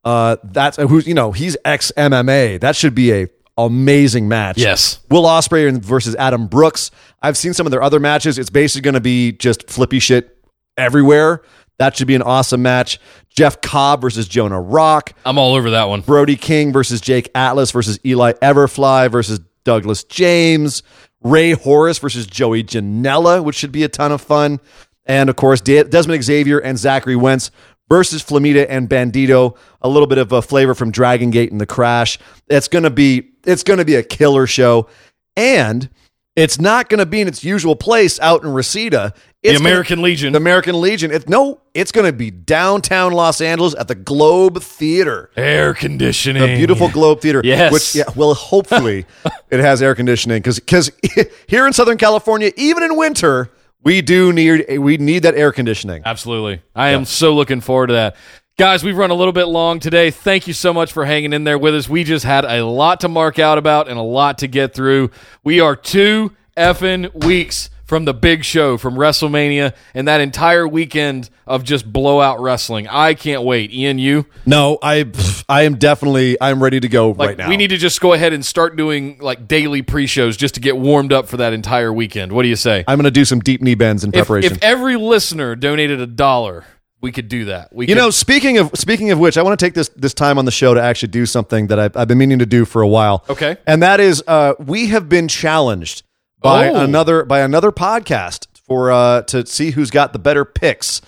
Uh, that's who's you know he's ex MMA. That should be a amazing match. Yes. Will Ospreay versus Adam Brooks. I've seen some of their other matches. It's basically going to be just flippy shit everywhere. That should be an awesome match. Jeff Cobb versus Jonah Rock. I'm all over that one. Brody King versus Jake Atlas versus Eli Everfly versus Douglas James, Rey Horus versus Joey Janela, which should be a ton of fun. And of course, De- Desmond Xavier and Zachary Wentz versus Flamita and Bandido. A little bit of a flavor from Dragon Gate and the Crash. It's gonna be it's gonna be a killer show. And It's not going to be in its usual place out in Reseda. It's The American Legion. The American Legion. It, no, it's going to be downtown Los Angeles at the Globe Theater. Air conditioning. The beautiful Globe Theater. Yes. Which, yeah, well, hopefully it has air conditioning because here in Southern California, even in winter, we do need we need that air conditioning. Absolutely. I am so looking forward to that. Guys, we've run a little bit long today. Thank you so much for hanging in there with us. We just had a lot to mark out about and a lot to get through. We are two effing weeks from the big show, from WrestleMania, and that entire weekend of just blowout wrestling. I can't wait. Ian, you? No, I I am definitely I'm ready to go Like, right now. we need to just go ahead and start doing like daily pre-shows just to get warmed up for that entire weekend. What do you say? I'm going to do some deep knee bends in If, preparation. if every listener donated a dollar, we could do that. We You could, know, speaking of speaking of which, I want to take this this time on the show to actually do something that I've, I've been meaning to do for a while. Okay. and that is uh, we have been challenged by Oh. another by another podcast for uh, to see who's got the better picks,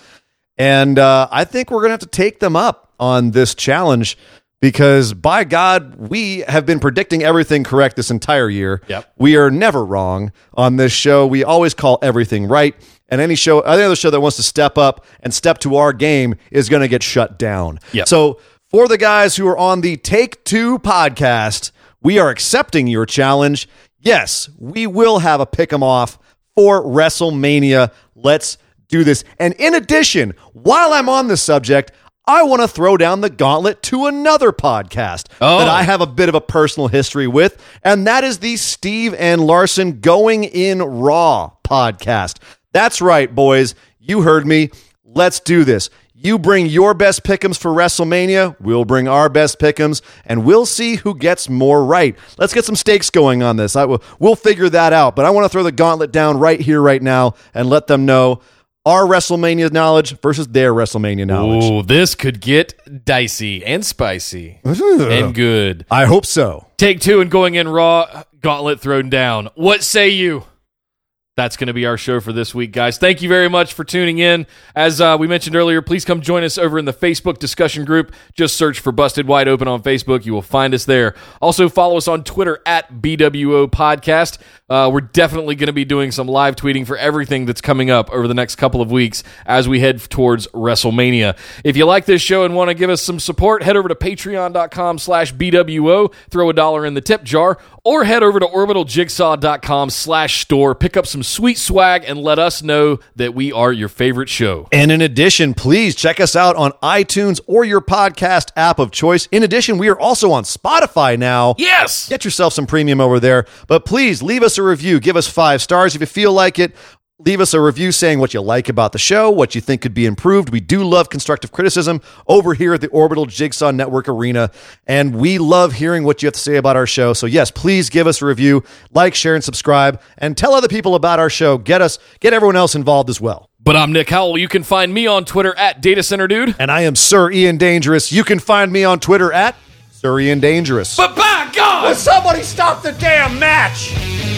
and uh, I think we're gonna have to take them up on this challenge because by God, we have been predicting everything correct this entire year. Yep. We are never wrong on this show. We always call everything right. And any show, any other show that wants to step up and step to our game is going to get shut down. Yep. So for the guys who are on the Take Two podcast, we are accepting your challenge. Yes, we will have a pick 'em off for WrestleMania. Let's do this. And in addition, while I'm on the subject, I want to throw down the gauntlet to another podcast Oh. that I have a bit of a personal history with, and that is the Steve and Larson Going In Raw podcast. That's right, boys. You heard me. Let's do this. You bring your best pick'ems for WrestleMania. We'll bring our best pick'ems, and we'll see who gets more right. Let's get some stakes going on this. I will, we'll figure that out. But I want to throw the gauntlet down right here, right now, and let them know our WrestleMania knowledge versus their WrestleMania knowledge. Ooh, this could get dicey and spicy and good. I hope so. Take two and going in raw, gauntlet thrown down. What say you? That's going to be our show for this week, guys. Thank you very much for tuning in. As uh, we mentioned earlier, please come join us over in the Facebook discussion group. Just search for Busted Wide Open on Facebook. You will find us there. Also, follow us on Twitter at BWO Podcast. Uh, we're definitely going to be doing some live tweeting for everything that's coming up over the next couple of weeks as we head towards WrestleMania. If you like this show and want to give us some support, head over to patreon.com slash BWO, throw a dollar in the tip jar, or head over to orbitaljigsaw.com slash store, pick up some sweet swag, and let us know that we are your favorite show. And in addition, please check us out on iTunes or your podcast app of choice. In addition, we are also on Spotify now. Yes! Get yourself some premium over there. But please leave us a review. Give us five stars if you feel like it. Leave us a review saying what you like about the show, what you think could be improved. We do love constructive criticism over here at the Orbital Jigsaw Network Arena, and we love hearing what you have to say about our show. So yes, please give us a review, like, share, and subscribe, and tell other people about our show. Get us, get everyone else involved as well. But I'm Nick Howell. You can find me on Twitter at Data Center Dude. And I am Sir Ian Dangerous. You can find me on Twitter at Sir Ian Dangerous. But by God! somebody stop the damn match!